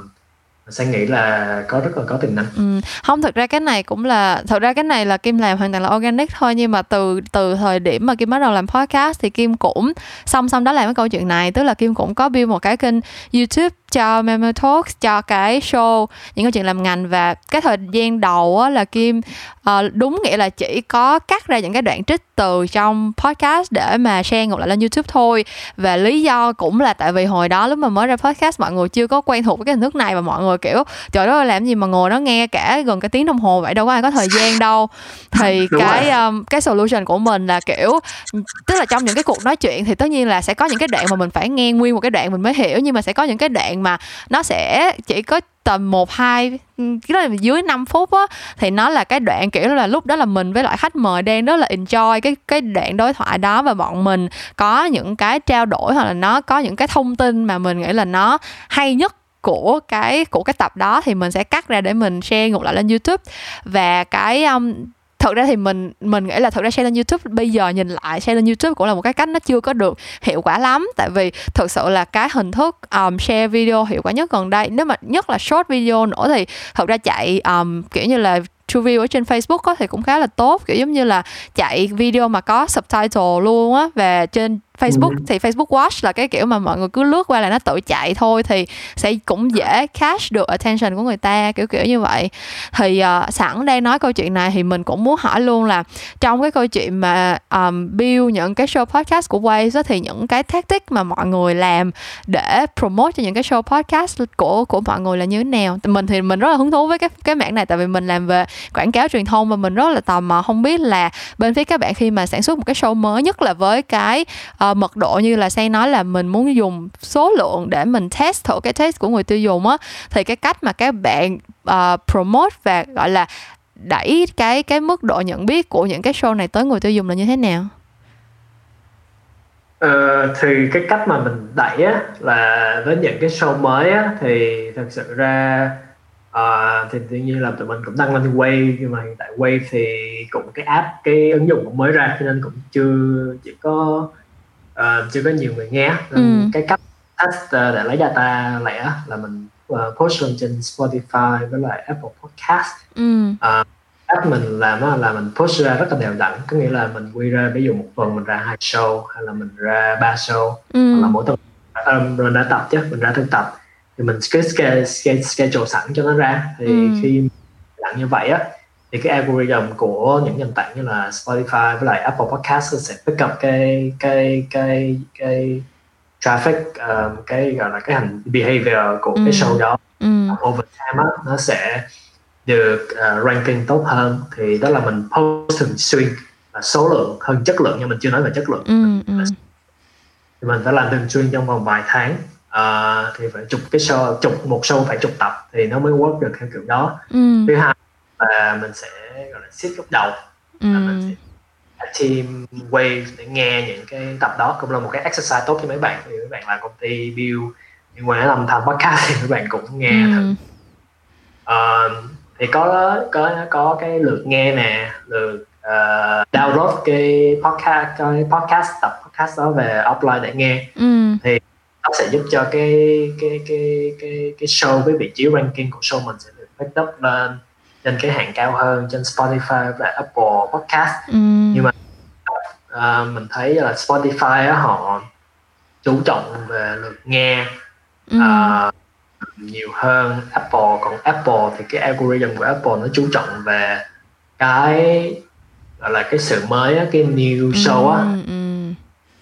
Sang sẽ nghĩ là có rất là có tiềm năng Ừ. không thật ra cái này cũng là thật ra cái này là kim làm hoàn toàn là organic thôi nhưng mà từ từ thời điểm mà kim bắt đầu làm podcast thì kim cũng song song đó làm cái câu chuyện này tức là kim cũng có build một cái kênh youtube cho Memo Talks cho cái show những câu chuyện làm ngành và cái thời gian đầu á, là kim ờ, đúng nghĩa là chỉ có cắt ra những cái đoạn trích từ trong podcast để mà share ngược lại lên YouTube thôi. Và lý do cũng là tại vì hồi đó lúc mà mới ra podcast mọi người chưa có quen thuộc với cái hình thức này và mọi người kiểu trời ơi làm gì mà ngồi đó nghe cả gần cái tiếng đồng hồ vậy? Đâu có ai có thời gian đâu. Thì Đúng cái rồi. um, cái solution của mình là kiểu tức là trong những cái cuộc nói chuyện thì tất nhiên là sẽ có những cái đoạn mà mình phải nghe nguyên một cái đoạn mình mới hiểu nhưng mà sẽ có những cái đoạn mà nó sẽ chỉ có tầm một hai cái đó là dưới 5 phút á thì nó là cái đoạn kiểu là lúc đó là mình với lại khách mời đang rất là enjoy cái cái đoạn đối thoại đó và bọn mình có những cái trao đổi hoặc là nó có những cái thông tin mà mình nghĩ là nó hay nhất của cái của cái tập đó thì mình sẽ cắt ra để mình share ngược lại lên YouTube. Và cái um, thật ra thì mình mình nghĩ là thật ra share lên YouTube bây giờ nhìn lại share lên YouTube cũng là một cái cách nó chưa có được hiệu quả lắm. Tại vì thực sự là cái hình thức um, share video hiệu quả nhất gần đây nếu mà nhất là short video nữa thì thật ra chạy um, kiểu như là true view ở trên Facebook á, thì cũng khá là tốt. Kiểu giống như là chạy video mà có subtitle luôn á và trên Facebook Ừ. thì Facebook Watch là cái kiểu mà mọi người cứ lướt qua là nó tự chạy thôi thì sẽ cũng dễ catch được attention của người ta kiểu kiểu như vậy thì uh, sẵn đang nói câu chuyện này thì mình cũng muốn hỏi luôn là trong cái câu chuyện mà um, build những cái show podcast của Waze á, thì những cái tactic mà mọi người làm để promote cho những cái show podcast của của mọi người là như thế nào mình thì mình rất là hứng thú với cái cái mảng này tại vì mình làm về quảng cáo truyền thông và mình rất là tò mò không biết là bên phía các bạn khi mà sản xuất một cái show mới nhất là với cái uh, Ờ, mật độ như là say nói là mình muốn dùng số lượng để mình test thử cái taste của người tiêu dùng á thì cái cách mà các bạn uh, promote và gọi là đẩy cái cái mức độ nhận biết của những cái show này tới người tiêu dùng là như thế nào? Ờ, thì cái cách mà mình đẩy á là với những cái show mới á thì thật sự ra uh, thì tự nhiên là tụi mình cũng đăng lên Wave nhưng mà hiện tại Wave thì cũng cái app cái ứng dụng cũng mới ra cho nên cũng chưa chỉ có ờ, chưa có nhiều người nghe Ừ. cái cách test để lấy data lẻ là mình ờ, post lên trên Spotify với lại Apple Podcast. Ừ. Cách mình làm á là mình push ra rất là đều đặn. Có nghĩa là mình quy ra ví dụ một tuần mình ra hai show hay là mình ra ba show ừ. hoặc là mỗi tuần um, rồi ra tập chứ mình ra thực tập. Thì mình schedule, schedule, sẵn cho nó ra. Thì Ừ. khi làm như vậy á thì cái algorithm của những nền tảng như là Spotify với lại Apple Podcast sẽ pick up cái cái cái cái traffic um, cái gọi là cái hành behavior của Ừ. cái show đó. Ừ. Over time á nó sẽ được uh, ranking tốt hơn. Thì đó là mình post thường xuyên là số lượng hơn chất lượng nhưng mình chưa nói về chất lượng. Ừ ừ. Thì mình phải làm thường xuyên trong vòng vài tháng. Ờ, thì phải chụp cái show chụp một show phải chụp tập thì nó mới work được theo kiểu đó. Ừ. Thứ hai là mình sẽ gọi là sit lúc đầu. Ừ là mình sẽ add team wave để nghe những cái tập đó. Cũng là một cái exercise tốt cho mấy bạn. Thì mấy bạn làm công ty build liên quan đến âm thanh podcast thì mấy bạn cũng nghe thử. Ừ Ờ, thì có có có cái lượt nghe nè. Lượt ờ, download cái podcast cái podcast tập podcast đó về offline để nghe. Ừ. Nó sẽ giúp cho cái cái cái cái cái show cái vị trí ranking của show mình sẽ được pick up lên trên cái hạng cao hơn trên Spotify và Apple Podcast. Ừ. Nhưng mà- Ờ, mình thấy là Spotify á, họ chú trọng về lượt nghe ừ. Ờ, nhiều hơn. Apple còn Apple thì cái algorithm của Apple nó chú trọng về cái gọi là cái sự mới á, cái new show á. ừ. Ừ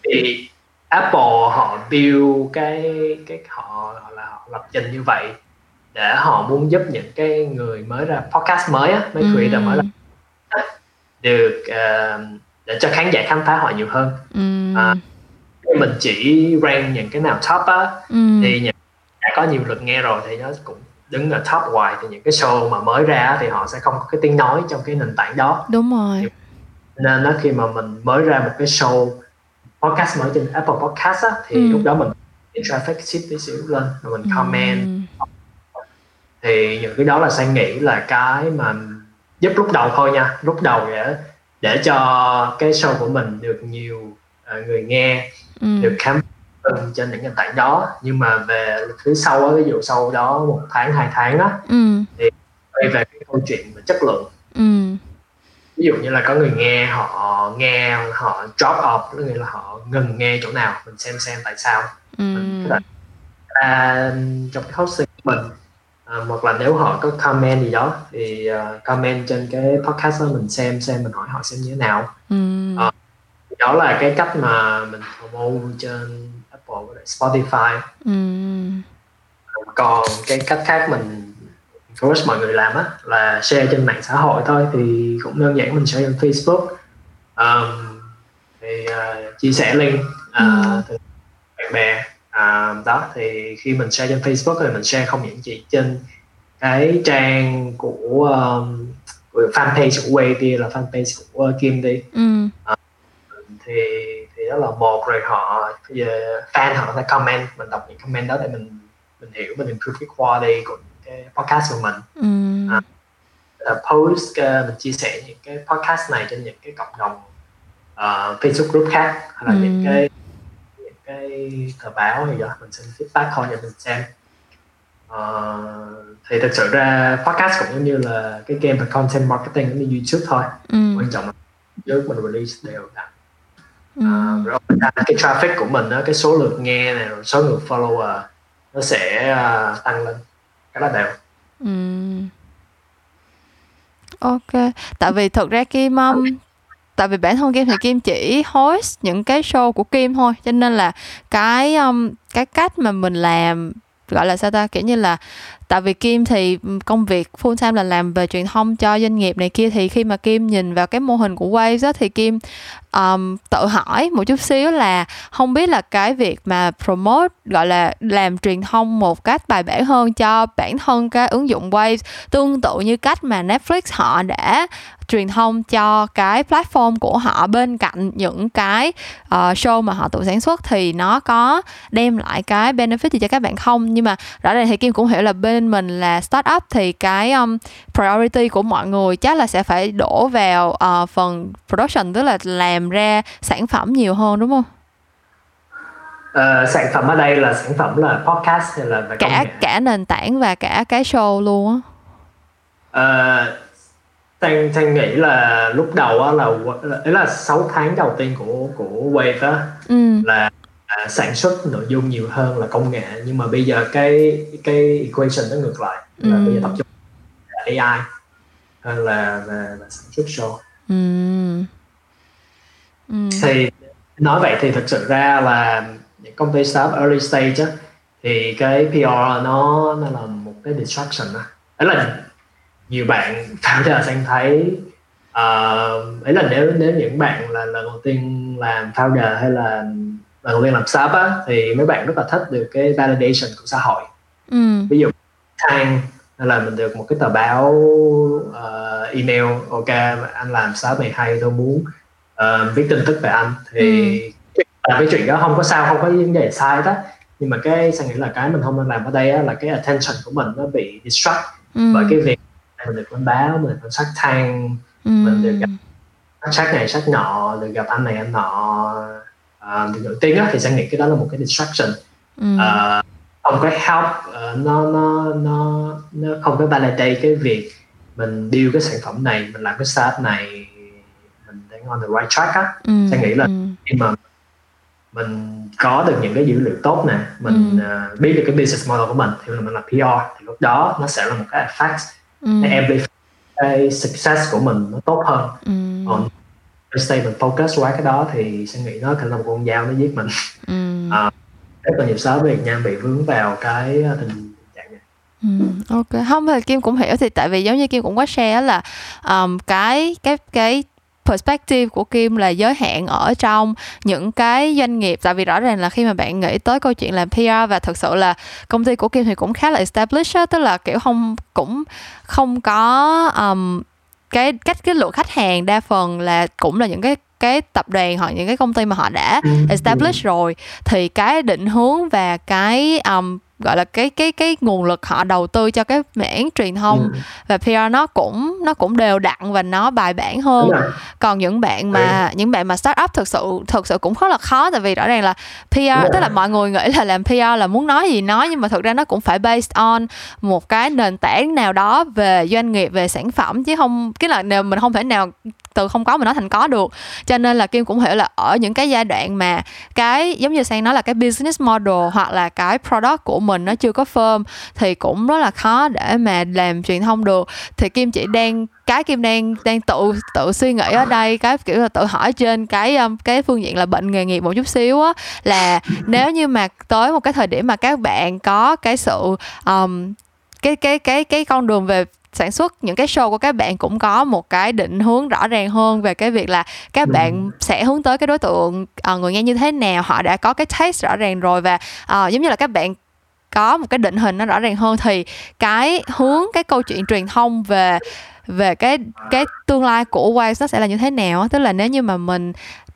thì Apple họ build cái cái họ họ là họ lập trình như vậy để họ muốn giúp những cái người mới ra podcast mới á mấy creator mới là được ờ, để cho khán giả khám phá họ nhiều hơn. Ừ. À, mình chỉ rank những cái nào top á ừ. thì những đã có nhiều lượt nghe rồi thì nó cũng đứng ở top hoài. Thì những cái show mà mới ra thì họ sẽ không có cái tiếng nói trong cái nền tảng đó. Đúng rồi. Nên nó khi mà mình mới ra một cái show podcast mới trên Apple Podcast á, thì Ừ. lúc đó mình traffic ship tí xíu lên rồi mình comment. ừ thì những cái đó là sang nghĩ là cái mà giúp lúc đầu thôi nha. Lúc đầu để để cho cái show của mình được nhiều ờ, người nghe ừ. được khám hơn trên những nền tảng đó. Nhưng mà về phía sau á, ví dụ sau đó một tháng hai tháng á ừ. quay về cái câu chuyện về chất lượng. Ừ. Ví dụ như là có người nghe họ nghe họ drop off có nghĩa là họ ngừng nghe chỗ nào mình xem xem tại sao. Ừ. Mình có thể à, trong cái hosting của mình à, hoặc là nếu họ có comment gì đó thì à, comment trên cái podcast đó mình xem xem mình hỏi họ xem như thế nào. Ừ. Ờ. đó là cái cách mà mình promote trên Apple lại Spotify. Ừ. Còn cái cách khác mình encourage mọi người làm á là share trên mạng xã hội thôi thì cũng đơn giản mình share trên Facebook. Um, thì uh, chia sẻ link uh, từ bạn bè uh, đó thì khi mình share trên Facebook thì mình share không những chỉ trên cái trang của, um, của fanpage của Way kia là fanpage của Kim đi ừ thì thì đó là một rồi họ giờ fan họ sẽ comment mình đọc những comment đó để mình mình hiểu mình improve cái quality của cái podcast của mình ừ À. post uh, mình chia sẻ những cái podcast này trên những cái cộng đồng uh, Facebook group khác hay là Ừ. những cái cái tờ báo gì đó mình xin feedback thôi để mình xem. Ờ, thì thực sự ra podcast cũng như là cái game về content marketing giống như YouTube thôi. Ừ. Quan trọng là trước mình release đều đặn. Ừ. uh, rồi cái traffic của mình đó, cái số lượt nghe này rồi số lượt follower nó sẽ uh, tăng lên. Cái đó đều. Ừ. ok. Tại vì thực ra kim um, tại vì bản thân kim thì kim chỉ host những cái show của kim thôi cho nên là cái um, cái cách mà mình làm gọi là sao ta kiểu như là tại vì Kim thì công việc full time là làm về truyền thông cho doanh nghiệp này kia thì khi mà Kim nhìn vào cái mô hình của Waves đó thì Kim um, tự hỏi một chút xíu là không biết là cái việc mà promote gọi là làm truyền thông một cách bài bản hơn cho bản thân cái ứng dụng Waves tương tự như cách mà Netflix họ đã truyền thông cho cái platform của họ bên cạnh những cái uh, show mà họ tự sản xuất thì nó có đem lại cái benefit gì cho các bạn không? Nhưng mà rõ ràng thì Kim cũng hiểu là bên mình là startup thì cái um, priority của mọi người chắc là sẽ phải đổ vào uh, phần production tức là làm ra sản phẩm nhiều hơn đúng không? Uh, sản phẩm ở đây là sản phẩm là podcast hay là về cả cả nền tảng và cả cái show luôn á. Uh, Thanh Thanh nghĩ là lúc đầu á là ấy là 6 tháng đầu tiên của của Wave á ừ. là à, sản xuất nội dung nhiều hơn là công nghệ nhưng mà bây giờ cái cái equation nó ngược lại là ừ. bây giờ tập trung AI hơn là là, là sản xuất show. Ừ. Ừ. Thì nói vậy thì thực sự ra là những công ty startup early stage á thì cái PR nó nó là một cái distraction á. Đấy là nhiều bạn founder sang thấy uh, ấy là nếu nếu những bạn là lần đầu tiên làm founder hay là lần đầu tiên làm startup á thì mấy bạn rất là thích được cái validation của xã hội ừ. ví dụ thang là mình được một cái tờ báo uh, email ok anh làm startup này hay tôi muốn uh, viết tin tức về anh thì ừ. là cái chuyện đó không có sao không có vấn đề sai đó nhưng mà cái sang nghĩ là cái mình không nên làm ở đây á, là cái attention của mình nó bị distract ừ. bởi cái việc mình được quảng báo mình được sách thang ừ. mình được gặp sách này sách nọ được gặp anh này anh nọ uh, được nổi tiếng á, thì sẽ nghĩ cái đó là một cái distraction ừ. uh, không có help uh, nó nó nó nó không có validate cái việc mình build cái sản phẩm này mình làm cái startup này mình đang on the right track á ừ. sẽ nghĩ là ừ. khi mà mình có được những cái dữ liệu tốt nè mình ừ. uh, biết được cái business model của mình thì mình làm PR thì lúc đó nó sẽ là một cái effect ừ. amplify cái success của mình nó tốt hơn ừ. còn stay mình focus quá cái đó thì sẽ nghĩ nó thành là một con dao nó giết mình. Ừ. à, rất là nhiều sở Việt Nam bị vướng vào cái ờ, tình trạng này. Ừ, ok. Không thì kim cũng hiểu thì tại vì giống như kim cũng có share là um, cái cái cái perspective của Kim là giới hạn ở trong những cái doanh nghiệp. Tại vì rõ ràng là khi mà bạn nghĩ tới câu chuyện làm PR và thực sự là công ty của Kim thì cũng khá là established đó, tức là kiểu không cũng không có um, cái cách cái lượng khách hàng đa phần là cũng là những cái cái tập đoàn hoặc những cái công ty mà họ đã ừ, establish rồi. Thì cái định hướng và cái um, gọi là cái cái cái nguồn lực họ đầu tư cho cái mảng truyền thông. Ừ. và PR nó cũng nó cũng đều đặn và nó bài bản hơn. Còn những bạn mà ừ. những bạn mà start up thực sự thực sự cũng rất là khó tại vì rõ ràng là PR tức là mọi người nghĩ là làm PR là muốn nói gì nói nhưng mà thực ra nó cũng phải based on một cái nền tảng nào đó về doanh nghiệp về sản phẩm chứ không cái là nếu mình không thể nào từ không có mà nó thành có được. Cho nên là kim cũng hiểu là ở những cái giai đoạn mà cái giống như sang nói là cái business model hoặc là cái product của mình nó chưa có firm thì cũng rất là khó để mà làm truyền thông được. Thì kim chỉ đang cái kim đang đang tự tự suy nghĩ ở đây cái kiểu là tự hỏi trên cái um, cái phương diện là bệnh nghề nghiệp một chút xíu á là nếu như mà tới một cái thời điểm mà các bạn có cái sự um, cái cái cái cái con đường về sản xuất những cái show của các bạn cũng có một cái định hướng rõ ràng hơn về cái việc là các bạn sẽ hướng tới cái đối tượng uh, người nghe như thế nào họ đã có cái taste rõ ràng rồi và uh, giống như là các bạn có một cái định hình nó rõ ràng hơn, thì cái hướng, cái câu chuyện truyền thông về về cái cái tương lai của Wise nó sẽ là như thế nào tức là nếu như mà mình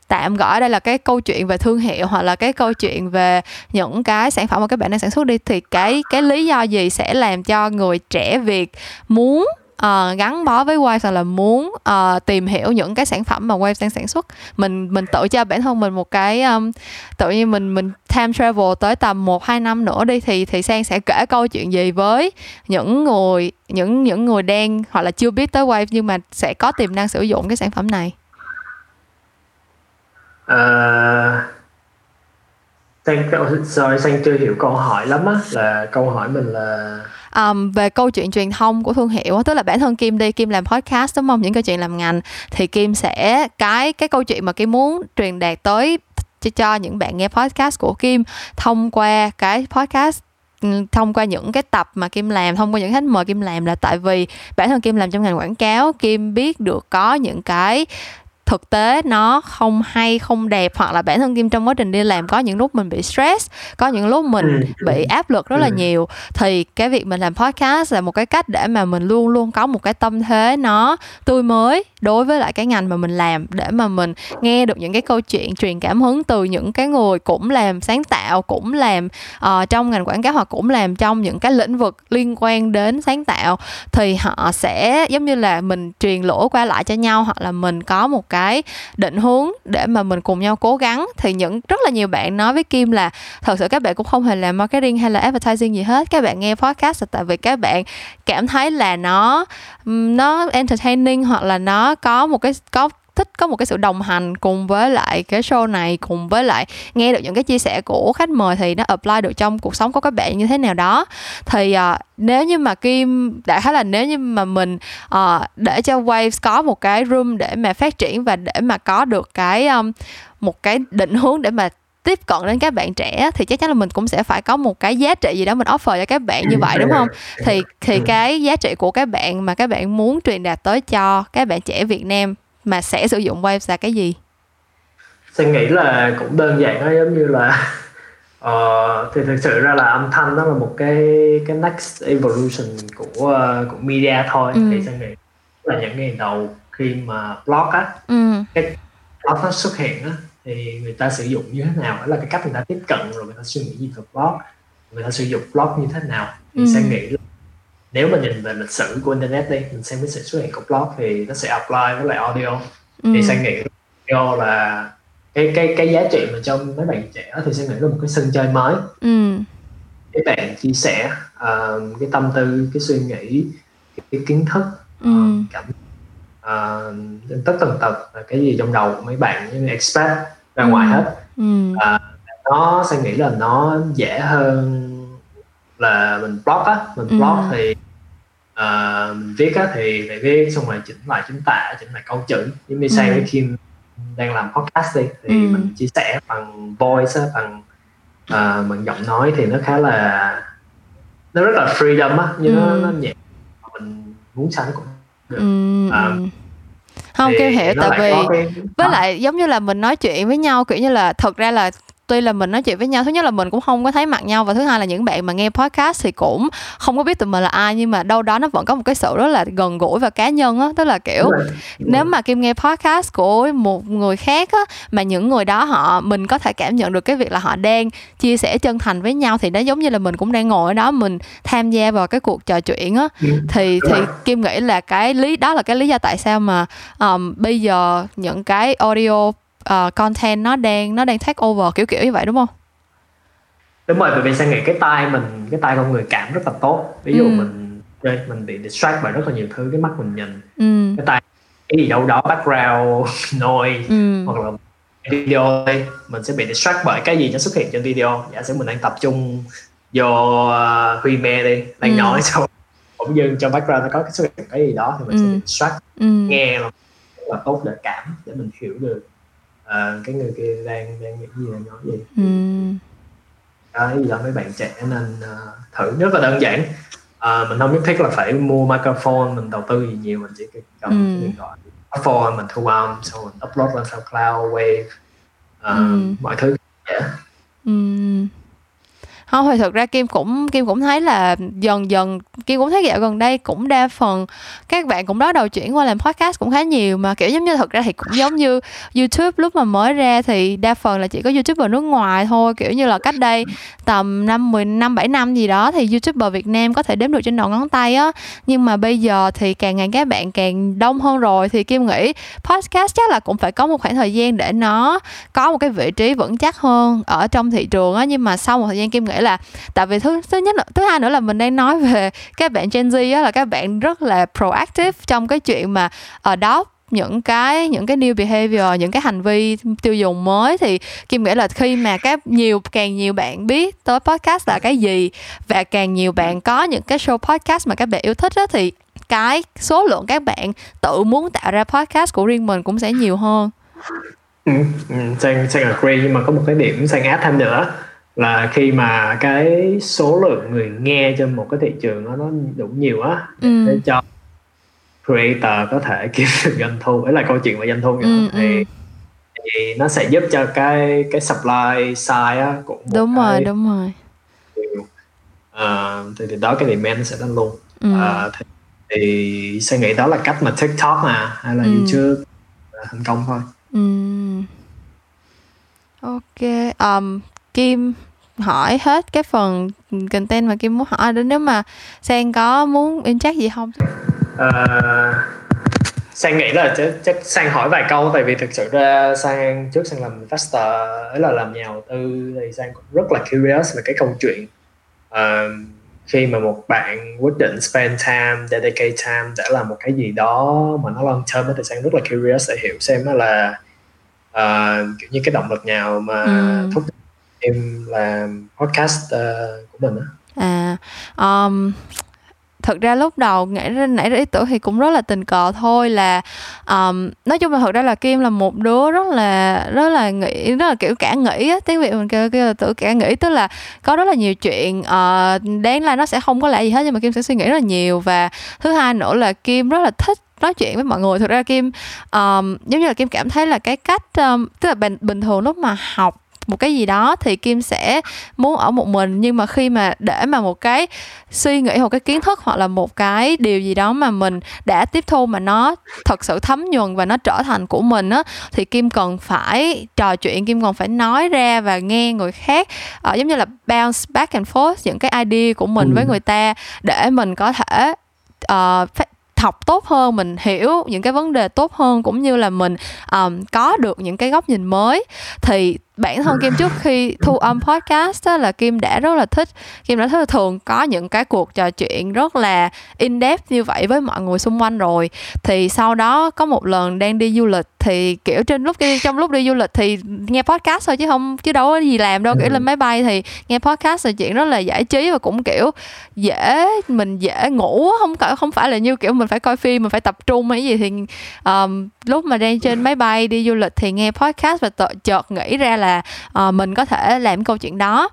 tạm gọi đây là cái câu chuyện về thương hiệu hoặc là cái câu chuyện về những cái sản phẩm mà các bạn đang sản xuất đi, thì cái cái lý do gì sẽ làm cho người trẻ Việt muốn uh, gắn bó với Wise là muốn uh, tìm hiểu những cái sản phẩm mà Wise đang sản xuất. Mình mình tự cho bản thân mình một cái um, tự nhiên mình mình time travel tới tầm một hai năm nữa đi thì thì sang sẽ kể câu chuyện gì với những người những những người đang hoặc là chưa biết tới Wave nhưng mà sẽ có tiềm năng sử dụng cái sản phẩm này? Uh, Sang, sorry, Sang chưa hiểu câu hỏi lắm á là câu hỏi mình là um, về câu chuyện truyền thông của thương hiệu tức là bản thân Kim đi Kim làm podcast đúng không? Những câu chuyện làm ngành thì Kim sẽ cái cái câu chuyện mà Kim muốn truyền đạt tới cho, cho những bạn nghe podcast của Kim thông qua cái podcast ừ, thông qua những cái tập mà Kim làm thông qua những khách mời Kim làm là tại vì bản thân Kim làm trong ngành quảng cáo Kim biết được có những cái thực tế nó không hay không đẹp hoặc là bản thân kim trong quá trình đi làm có những lúc mình bị stress có những lúc mình ừ. bị áp lực rất là ừ. nhiều thì cái việc mình làm podcast là một cái cách để mà mình luôn luôn có một cái tâm thế nó tươi mới đối với lại cái ngành mà mình làm để mà mình nghe được những cái câu chuyện truyền cảm hứng từ những cái người cũng làm sáng tạo cũng làm uh, trong ngành quảng cáo hoặc cũng làm trong những cái lĩnh vực liên quan đến sáng tạo thì họ sẽ giống như là mình truyền lỗ qua lại cho nhau hoặc là mình có một cái định hướng để mà mình cùng nhau cố gắng. Thì những rất là nhiều bạn nói với Kim là thật sự các bạn cũng không hề làm marketing hay là advertising gì hết các bạn nghe podcast là tại vì các bạn cảm thấy là nó nó entertaining hoặc là nó có một cái có thích có một cái sự đồng hành cùng với lại cái show này cùng với lại nghe được những cái chia sẻ của khách mời thì nó apply được trong cuộc sống của các bạn như thế nào đó. Thì uh, nếu như mà Kim đã thấy là nếu như mà mình uh, để cho Waves có một cái room để mà phát triển và để mà có được cái um, một cái định hướng để mà tiếp cận đến các bạn trẻ thì chắc chắn là mình cũng sẽ phải có một cái giá trị gì đó mình offer cho các bạn như vậy đúng không thì thì cái giá trị của các bạn mà các bạn muốn truyền đạt tới cho các bạn trẻ Việt Nam mà sẽ sử dụng Waves là cái gì? Tôi nghĩ là cũng đơn giản đó giống như là uh, thì thực sự ra là âm thanh nó là một cái cái next evolution của uh, của media thôi ừ. thì tôi nghĩ là những ngày đầu khi mà blog á ừ. cái blog nó xuất hiện á thì người ta sử dụng như thế nào đó là cái cách người ta tiếp cận rồi người ta suy nghĩ gì về blog người ta sử dụng blog như thế nào thì ừ. sẽ nghĩ nếu mà nhìn về lịch sử của internet đi mình xem cái sự xuất hiện của blog thì nó sẽ apply với lại audio ừ. thì sẽ nghĩ audio là cái cái cái giá trị mà trong mấy bạn trẻ thì sẽ nghĩ là một cái sân chơi mới ừ. các bạn chia sẻ uh, cái tâm tư cái suy nghĩ cái, cái kiến thức ừ. uh, cảm uh, tất tần tật là cái gì trong đầu của mấy bạn như expect ra ừ. ngoài hết ừ. uh, nó sẽ nghĩ là nó dễ hơn là mình blog á mình ừ. blog thì uh, mình viết á thì phải viết xong rồi chỉnh lại chính tả chỉnh lại câu chữ giống như ừ. sang với Kim đang làm podcast đi thì ừ. mình chia sẻ bằng voice á, bằng uh, bằng giọng nói thì nó khá là nó rất là freedom á nhưng ừ. nó, nó nhẹ mình muốn nó cũng được ừ. uh, không kêu hiểu tại vì cái... với lại giống như là mình nói chuyện với nhau kiểu như là thật ra là tuy là mình nói chuyện với nhau thứ nhất là mình cũng không có thấy mặt nhau và thứ hai là những bạn mà nghe podcast thì cũng không có biết tụi mình là ai nhưng mà đâu đó nó vẫn có một cái sự rất là gần gũi và cá nhân á. Tức là kiểu nếu mà kim nghe podcast của một người khác á mà những người đó họ mình có thể cảm nhận được cái việc là họ đang chia sẻ chân thành với nhau thì nó giống như là mình cũng đang ngồi ở đó mình tham gia vào cái cuộc trò chuyện á. Ừ. thì thì kim nghĩ là cái lý đó là cái lý do tại sao mà um, bây giờ những cái audio uh, content nó đang nó đang take over kiểu kiểu như vậy đúng không đúng rồi bởi vì sang nghĩ cái tai mình cái tai con người cảm rất là tốt ví dụ ừ. mình mình bị distract bởi rất là nhiều thứ cái mắt mình nhìn ừ. cái tai cái gì đâu đó background noise ừ. hoặc là video đi mình sẽ bị distract bởi cái gì nó xuất hiện trên video giả sử mình đang tập trung vô uh, huy mê đi đang ừ. nói xong bỗng dưng trong background nó có cái xuất hiện cái gì đó thì mình ừ. sẽ bị distract ừ. nghe là rất là tốt để cảm để mình hiểu được uh, cái người kia đang đang nghĩ gì đang nói gì ừ. đó mấy bạn trẻ nên uh, thử rất là đơn giản uh, mình không nhất thiết là phải mua microphone mình đầu tư gì nhiều mình chỉ cầm ừ. điện thoại phone mình thu âm xong mình upload lên SoundCloud Wave uh, ừ. mọi thứ yeah. ừ không thì thực ra kim cũng kim cũng thấy là dần dần kim cũng thấy dạo gần đây cũng đa phần các bạn cũng bắt đầu chuyển qua làm podcast cũng khá nhiều mà, kiểu giống như thực ra thì cũng giống như youtube lúc mà mới ra thì đa phần là chỉ có youtuber nước ngoài thôi, kiểu như là cách đây tầm năm mười năm bảy năm gì đó thì youtuber việt nam có thể đếm được trên đầu ngón tay á. Nhưng mà bây giờ thì càng ngày các bạn càng đông hơn rồi thì kim nghĩ podcast chắc là cũng phải có một khoảng thời gian để nó có một cái vị trí vững chắc hơn ở trong thị trường á. Nhưng mà sau một thời gian kim nghĩ là tại vì thứ thứ nhất là thứ hai nữa là mình đang nói về các bạn Gen Z á là các bạn rất là proactive trong cái chuyện mà ờ, ở đó những cái những cái new behavior những cái hành vi tiêu dùng mới. Thì kim nghĩ là khi mà các nhiều càng nhiều bạn biết tới podcast là cái gì và càng nhiều bạn có những cái show podcast mà các bạn yêu thích đó thì cái số lượng các bạn tự muốn tạo ra podcast của riêng mình cũng sẽ nhiều hơn. Ừ, ừ, Sang, Sang agree nhưng mà có một cái điểm Sang add thêm nữa là khi mà cái số lượng người nghe trên một cái thị trường đó, nó đủ nhiều á ừ. để cho creator có thể kiếm được doanh thu đấy là câu chuyện về doanh thu ừ, thì, ừ. thì nó sẽ giúp cho cái cái supply side á cũng đúng cái, rồi đúng rồi uh, thì, thì đó cái demand sẽ lên luôn ừ. uh, thì, thì sẽ nghĩ đó là cách mà tiktok à hay là ừ. youtube thành công thôi ừ. ok um, kim hỏi hết cái phần content mà kim muốn hỏi đến nếu mà sang có muốn inject gì không uh, sang nghĩ là chắc, chắc sang hỏi vài câu tại vì thực sự ra sang trước sang làm investor ấy là làm nhà đầu tư thì sang cũng rất là curious về cái câu chuyện uh, khi mà một bạn quyết định spend time dedicate time để làm một cái gì đó mà nó long term thì sang rất là curious để hiểu xem nó là uh, kiểu như cái động lực nào mà ừ. thúc em làm podcast uh, của mình á. À um, thật ra lúc đầu nghĩ ra nãy ra ý tưởng thì cũng rất là tình cờ thôi là um, nói chung là thật ra là kim là một đứa rất là rất là nghĩ rất là kiểu cả nghĩ á tiếng việt mình kêu, kêu là tự cả nghĩ tức là có rất là nhiều chuyện uh, đáng là nó sẽ không có lẽ gì hết nhưng mà kim sẽ suy nghĩ rất là nhiều. Và thứ hai nữa là kim rất là thích nói chuyện với mọi người. Thực ra kim um, giống như là kim cảm thấy là cái cách um, tức là bình bình thường lúc mà học một cái gì đó thì kim sẽ muốn ở một mình nhưng mà khi mà để mà một cái suy nghĩ một cái kiến thức hoặc là một cái điều gì đó mà mình đã tiếp thu mà nó thật sự thấm nhuần và nó trở thành của mình á thì kim cần phải trò chuyện kim còn phải nói ra và nghe người khác uh, giống như là bounce back and forth những cái idea của mình ừ. với người ta để mình có thể uh, học tốt hơn mình hiểu những cái vấn đề tốt hơn cũng như là mình um, có được những cái góc nhìn mới thì bản thân kim trước khi thu âm podcast á, là kim đã rất là thích kim đã rất là thường có những cái cuộc trò chuyện rất là in depth như vậy với mọi người xung quanh rồi. Thì sau đó có một lần đang đi du lịch thì kiểu trên lúc đi trong lúc đi du lịch thì nghe podcast thôi chứ không chứ đâu có gì làm đâu. Kiểu lên máy bay thì nghe podcast là chuyện rất là giải trí và cũng kiểu dễ mình dễ ngủ không phải không phải là như kiểu mình phải coi phim mình phải tập trung hay gì thì um, lúc mà đang trên máy bay đi du lịch thì nghe podcast và tự, chợt nghĩ ra là là uh, mình có thể làm câu chuyện đó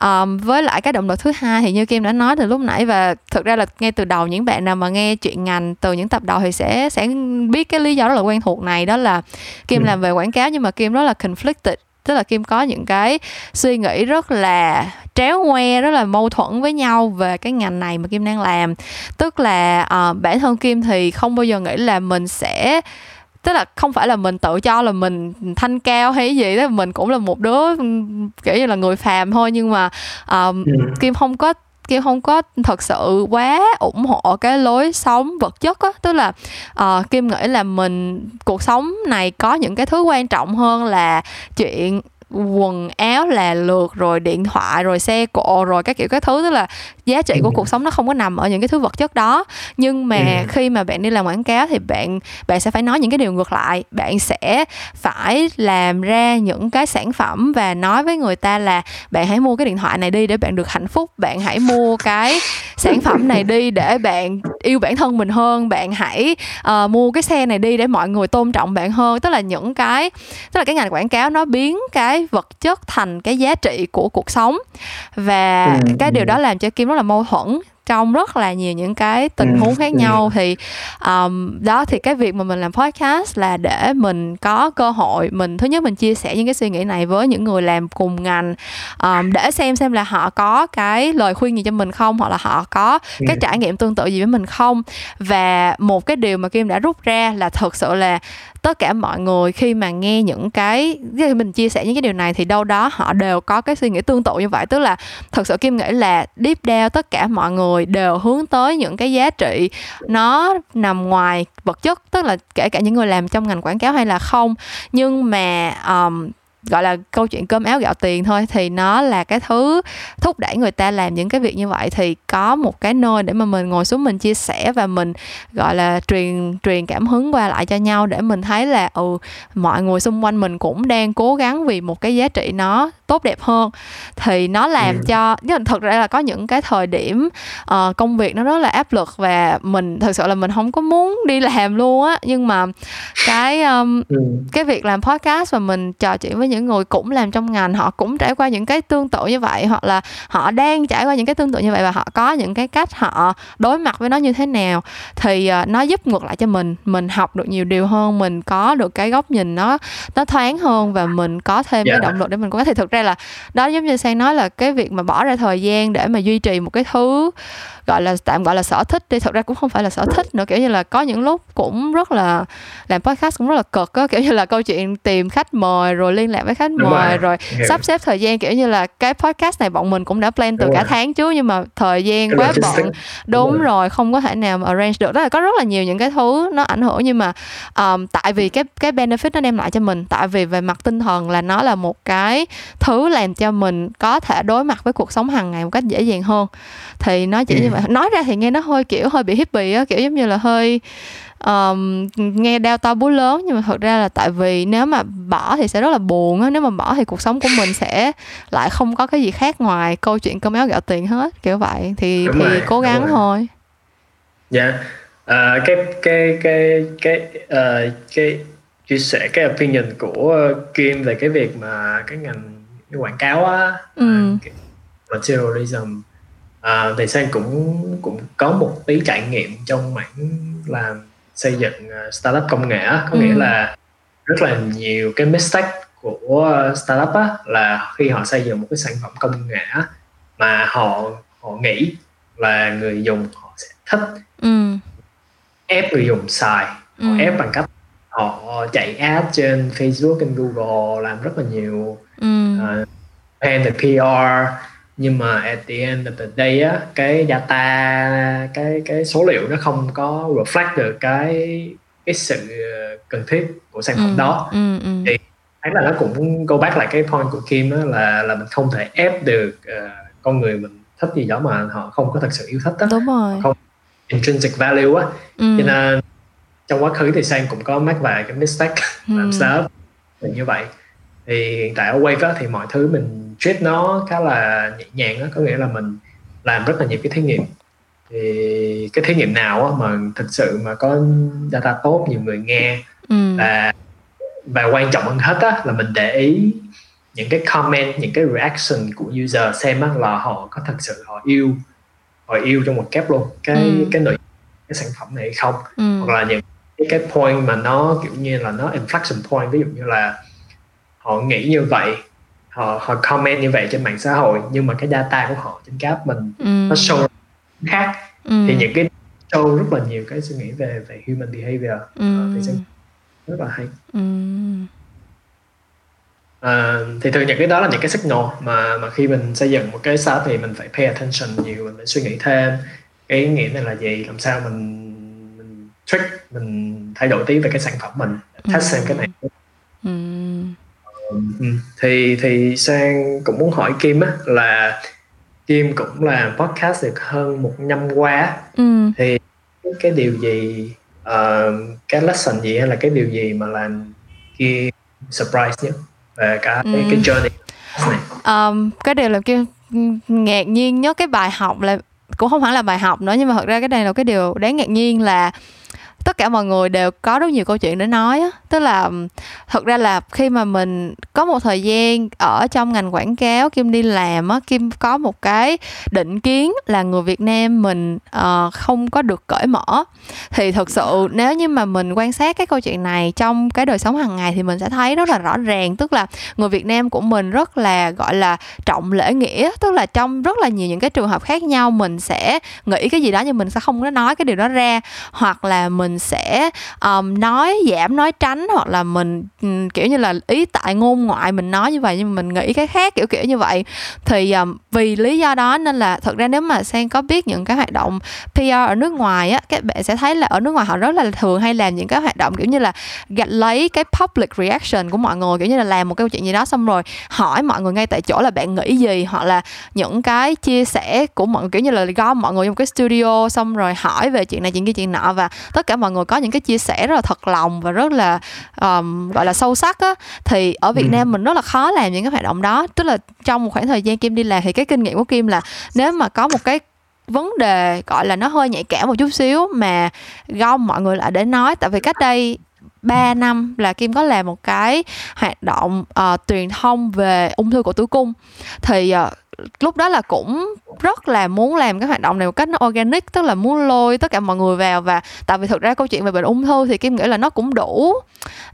um, với lại cái động lực thứ hai thì như kim đã nói từ lúc nãy và thực ra là ngay từ đầu những bạn nào mà nghe chuyện ngành từ những tập đầu thì sẽ sẽ biết cái lý do rất là quen thuộc này đó là kim ừ. làm về quảng cáo nhưng mà kim rất là conflicted tức là kim có những cái suy nghĩ rất là tréo ngoe rất là mâu thuẫn với nhau về cái ngành này mà kim đang làm tức là uh, bản thân kim thì không bao giờ nghĩ là mình sẽ tức là không phải là mình tự cho là mình thanh cao hay gì đó mình cũng là một đứa kiểu như là người phàm thôi nhưng mà um, ừ. kim không có kim không có thật sự quá ủng hộ cái lối sống vật chất á tức là uh, kim nghĩ là mình cuộc sống này có những cái thứ quan trọng hơn là chuyện quần áo là lượt rồi điện thoại rồi xe cộ rồi các kiểu các thứ. Tức là giá trị của ừ. cuộc sống nó không có nằm ở những cái thứ vật chất đó. Nhưng mà ừ. khi mà bạn đi làm quảng cáo thì bạn bạn sẽ phải nói những cái điều ngược lại. Bạn sẽ phải làm ra những cái sản phẩm và nói với người ta là bạn hãy mua cái điện thoại này đi để bạn được hạnh phúc. Bạn hãy mua cái sản phẩm này đi để bạn yêu bản thân mình hơn. Bạn hãy uh, mua cái xe này đi để mọi người tôn trọng bạn hơn. Tức là những cái tức là cái ngành quảng cáo nó biến cái vật chất thành cái giá trị của cuộc sống và ừ. cái điều đó làm cho kim rất là mâu thuẫn trong rất là nhiều những cái tình ừ, huống khác ừ. nhau thì um, đó thì cái việc mà mình làm podcast là để mình có cơ hội mình thứ nhất mình chia sẻ những cái suy nghĩ này với những người làm cùng ngành um, để xem xem là họ có cái lời khuyên gì cho mình không hoặc là họ có cái ừ. trải nghiệm tương tự gì với mình không và một cái điều mà kim đã rút ra là thực sự là tất cả mọi người khi mà nghe những cái khi mình chia sẻ những cái điều này thì đâu đó họ đều có cái suy nghĩ tương tự như vậy. Tức là thật sự kim nghĩ là deep down tất cả mọi người đều hướng tới những cái giá trị nó nằm ngoài vật chất tức là kể cả những người làm trong ngành quảng cáo hay là không. Nhưng mà um, gọi là câu chuyện cơm áo gạo tiền thôi, thì nó là cái thứ thúc đẩy người ta làm những cái việc như vậy. Thì có một cái nơi để mà mình ngồi xuống mình chia sẻ và mình, gọi là, truyền truyền cảm hứng qua lại cho nhau để mình thấy là ừ mọi người xung quanh mình cũng đang cố gắng vì một cái giá trị nó tốt đẹp hơn thì nó làm ừ. cho nhưng thật ra là có những cái thời điểm uh, công việc nó rất là áp lực và mình thật sự là mình không có muốn đi làm luôn á nhưng mà cái um, ừ. cái việc làm podcast và mình trò chuyện với những người cũng làm trong ngành họ cũng trải qua những cái tương tự như vậy hoặc là họ đang trải qua những cái tương tự như vậy và họ có những cái cách họ đối mặt với nó như thế nào thì uh, nó giúp ngược lại cho mình mình học được nhiều điều hơn mình có được cái góc nhìn nó nó thoáng hơn và mình có thêm yeah. cái dạ. động lực để mình có thể thực ra là đó giống như sang nói là cái việc mà bỏ ra thời gian để mà duy trì một cái thứ gọi là tạm gọi là sở thích đi thật ra cũng không phải là sở thích nữa kiểu như là có những lúc cũng rất là làm podcast cũng rất là cực á kiểu như là câu chuyện tìm khách mời rồi liên lạc với khách Đúng mời rồi, rồi yeah. sắp xếp thời gian kiểu như là cái podcast này bọn mình cũng đã plan từ Đúng cả rồi. tháng trước nhưng mà thời gian quá bận Đúng, Đúng rồi. rồi không có thể nào mà arrange được đó là có rất là nhiều những cái thứ nó ảnh hưởng nhưng mà um, tại vì cái cái benefit nó đem lại cho mình tại vì về mặt tinh thần là nó là một cái thứ làm cho mình có thể đối mặt với cuộc sống hàng ngày một cách dễ dàng hơn. Thì nó chỉ ừ. như vậy. Nói ra thì nghe nó hơi kiểu hơi bị hippie á kiểu giống như là hơi um, nghe đau to búa lớn. Nhưng mà thật ra là tại vì nếu mà bỏ thì sẽ rất là buồn á. Nếu mà bỏ thì cuộc sống của mình sẽ lại không có cái gì khác ngoài câu chuyện cơm áo gạo tiền hết kiểu vậy. Thì đúng thì rồi, cố gắng thôi. Dạ. Yeah. uh, cái cái cái cái uh, cái chia sẻ cái opinion của Kim về cái việc mà cái ngành cái quảng cáo á ừ. uh, materialism à, thì sang cũng cũng có một tí trải nghiệm trong mảng làm xây dựng uh, startup công nghệ có ừ. nghĩa là rất là nhiều cái mistake của startup á, là khi họ xây dựng một cái sản phẩm công nghệ á, mà họ họ nghĩ là người dùng họ sẽ thích ừ. ép người dùng xài họ ừ. ép bằng cách họ chạy ad trên Facebook, trên Google làm rất là nhiều ừ. uh, and PR nhưng mà at the end of the day á cái data cái cái số liệu nó không có reflect được cái cái sự cần thiết của sản phẩm ừ, đó ừ, ừ. thì thấy là nó cũng go back lại cái point của Kim đó là là mình không thể ép được uh, con người mình thích gì đó mà họ không có thật sự yêu thích đó đúng rồi không intrinsic value á ừ. cho nên trong quá khứ thì sang cũng có mắc vài cái mistake ừ. làm sao như vậy thì hiện tại ở Wave á, thì mọi thứ mình treat nó khá là nhẹ nhàng đó, có nghĩa là mình làm rất là nhiều cái thí nghiệm thì cái thí nghiệm nào á, mà thực sự mà có data tốt nhiều người nghe ừ. và và quan trọng hơn hết á, là mình để ý những cái comment những cái reaction của user xem á, là họ có thật sự họ yêu họ yêu trong một kép luôn cái ừ. cái nội cái sản phẩm này hay không ừ. hoặc là những cái, cái point mà nó kiểu như là nó inflection point ví dụ như là họ nghĩ như vậy họ họ comment như vậy trên mạng xã hội nhưng mà cái data của họ trên cái app mình ừ. nó show khác ừ. thì những cái show rất là nhiều cái suy nghĩ về về human behavior ừ. thì sẽ rất là hay ừ. à, thì thường những cái đó là những cái signal mà mà khi mình xây dựng một cái startup thì mình phải pay attention nhiều mình phải suy nghĩ thêm cái ý nghĩa này là gì làm sao mình mình trick mình thay đổi tí về cái sản phẩm mình test ừ. xem cái này ừ thì thì sang cũng muốn hỏi Kim á là Kim cũng làm podcast được hơn một năm qua ừ. thì cái điều gì uh, cái lesson gì hay là cái điều gì mà làm Kim surprise nhất về cả ừ. cái, cái journey này um, cái điều làm Kim ngạc nhiên nhất cái bài học là cũng không hẳn là bài học nữa nhưng mà thật ra cái này là cái điều đáng ngạc nhiên là tất cả mọi người đều có rất nhiều câu chuyện để nói á. Tức là thật ra là khi mà mình có một thời gian ở trong ngành quảng cáo kim đi làm á kim có một cái định kiến là người việt nam mình uh, không có được cởi mở. Thì thật sự nếu như mà mình quan sát cái câu chuyện này trong cái đời sống hàng ngày thì mình sẽ thấy rất là rõ ràng. Tức là người việt nam của mình rất là gọi là trọng lễ nghĩa. Tức là trong rất là nhiều những cái trường hợp khác nhau mình sẽ nghĩ cái gì đó nhưng mình sẽ không có nói cái điều đó ra. Hoặc là mình sẽ um, nói giảm nói tránh hoặc là mình um, kiểu như là ý tại ngôn ngoại mình nói như vậy nhưng mà mình nghĩ cái khác kiểu kiểu như vậy. Thì um, vì lý do đó nên là thật ra nếu mà sen có biết những cái hoạt động PR ở nước ngoài á các bạn sẽ thấy là ở nước ngoài họ rất là thường hay làm những cái hoạt động kiểu như là gạch lấy cái public reaction của mọi người kiểu như là làm một cái chuyện gì đó xong rồi hỏi mọi người ngay tại chỗ là bạn nghĩ gì hoặc là những cái chia sẻ của mọi người kiểu như là gom mọi người trong cái studio xong rồi hỏi về chuyện này chuyện kia chuyện nọ và tất cả mọi người có những cái chia sẻ rất là thật lòng và rất là um, gọi là sâu sắc á thì ở Việt ừ. Nam mình rất là khó làm những cái hoạt động đó tức là trong một khoảng thời gian Kim đi làm thì cái kinh nghiệm của Kim là nếu mà có một cái vấn đề gọi là nó hơi nhạy cảm một chút xíu mà gom mọi người lại để nói tại vì cách đây 3 năm là Kim có làm một cái hoạt động uh, truyền thông về ung thư của tử cung thì uh, lúc đó là cũng rất là muốn làm cái hoạt động này một cách nó organic tức là muốn lôi tất cả mọi người vào và tại vì thực ra câu chuyện về bệnh ung thư thì kim nghĩ là nó cũng đủ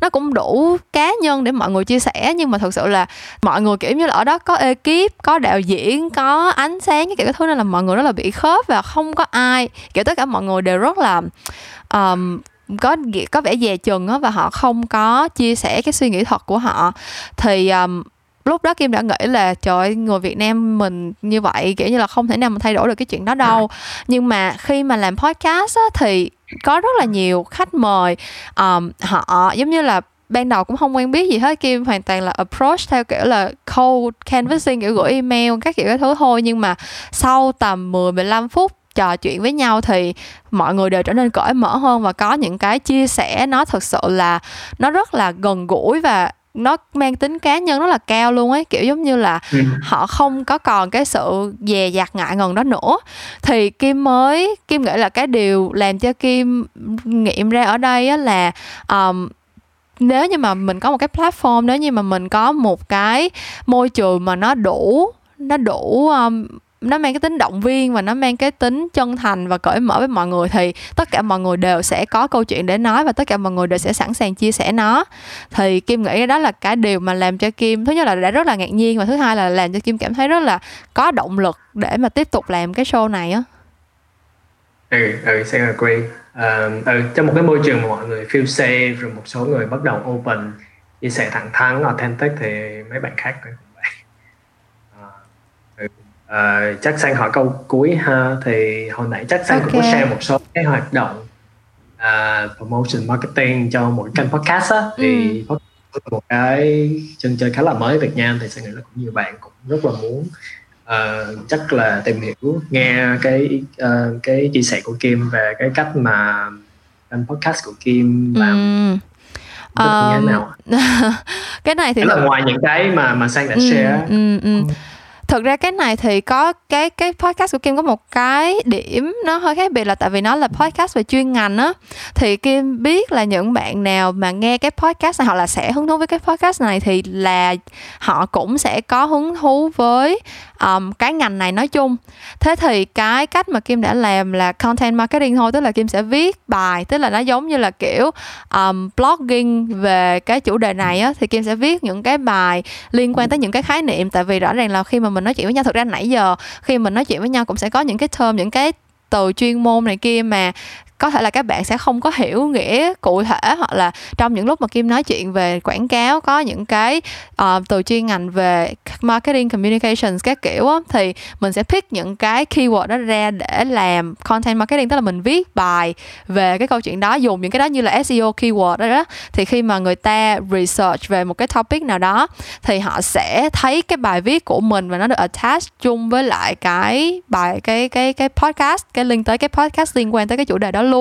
nó cũng đủ cá nhân để mọi người chia sẻ. Nhưng mà thực sự là mọi người kiểu như là ở đó có ekip có đạo diễn có ánh sáng cái kiểu cái thứ nên là mọi người rất là bị khớp và không có ai kiểu tất cả mọi người đều rất là um, có có vẻ dè chừng á và họ không có chia sẻ cái suy nghĩ thật của họ. Thì um, lúc đó kim đã nghĩ là trời ơi, người việt nam mình như vậy kiểu như là không thể nào mà thay đổi được cái chuyện đó đâu. Nhưng mà khi mà làm podcast á, thì có rất là nhiều khách mời um, họ giống như là ban đầu cũng không quen biết gì hết Kim hoàn toàn là approach theo kiểu là cold canvassing kiểu gửi email các kiểu cái thứ thôi. Nhưng mà sau tầm 10 15 phút trò chuyện với nhau thì mọi người đều trở nên cởi mở hơn và có những cái chia sẻ. Nó thực sự là nó rất là gần gũi và nó mang tính cá nhân rất là cao luôn ấy kiểu giống như là ừ. họ không có còn cái sự dè dặt ngại ngần đó nữa thì kim mới kim nghĩ là cái điều làm cho kim nghiệm ra ở đây á là um, nếu như mà mình có một cái platform nếu như mà mình có một cái môi trường mà nó đủ nó đủ um, nó mang cái tính động viên và nó mang cái tính chân thành và cởi mở với mọi người thì tất cả mọi người đều sẽ có câu chuyện để nói và tất cả mọi người đều sẽ sẵn sàng chia sẻ nó. Thì kim nghĩ đó là cái điều mà làm cho kim thứ nhất là đã rất là ngạc nhiên và thứ hai là làm cho kim cảm thấy rất là có động lực để mà tiếp tục làm cái show này á. Ừ ừ sẽ agree. Uh, ừ, trong một cái môi trường mà mọi người feel safe rồi một số người bắt đầu open chia sẻ thẳng thắn authentic thì mấy bạn khác cũng Uh, chắc sang hỏi câu cuối ha thì hồi nãy chắc sang okay. cũng có share một số cái hoạt động uh, promotion marketing cho một kênh podcast á thì ừ. một cái chân chơi khá là mới Việt Nam thì sang nghĩ là cũng nhiều bạn cũng rất là muốn uh, chắc là tìm hiểu nghe cái uh, cái chia sẻ của Kim về cái cách mà kênh podcast của Kim làm ừ. um, nào cái này thì là ngoài những cái mà mà sang đã ừ, share ừ, ừ. ừ thực ra cái này thì có cái cái podcast của Kim có một cái điểm nó hơi khác biệt là tại vì nó là podcast về chuyên ngành á. Thì Kim biết là những bạn nào mà nghe cái podcast này hoặc là sẽ hứng thú với cái podcast này thì là họ cũng sẽ có hứng thú với um, cái ngành này nói chung. Thế thì cái cách mà Kim đã làm là content marketing thôi tức là Kim sẽ viết bài tức là nó giống như là kiểu um, blogging về cái chủ đề này á thì Kim sẽ viết những cái bài liên quan tới những cái khái niệm. Tại vì rõ ràng là khi mà mình nói chuyện với nhau thực ra nãy giờ khi mình nói chuyện với nhau cũng sẽ có những cái term những cái từ chuyên môn này kia mà có thể là các bạn sẽ không có hiểu nghĩa cụ thể hoặc là trong những lúc mà kim nói chuyện về quảng cáo có những cái uh, từ chuyên ngành về marketing communications các kiểu á, thì mình sẽ pick những cái keyword đó ra để làm content marketing tức là mình viết bài về cái câu chuyện đó dùng những cái đó như là SEO keyword đó, đó. Thì khi mà người ta research về một cái topic nào đó thì họ sẽ thấy cái bài viết của mình và nó được attach chung với lại cái bài cái cái cái podcast cái link tới cái podcast liên quan tới cái chủ đề đó luôn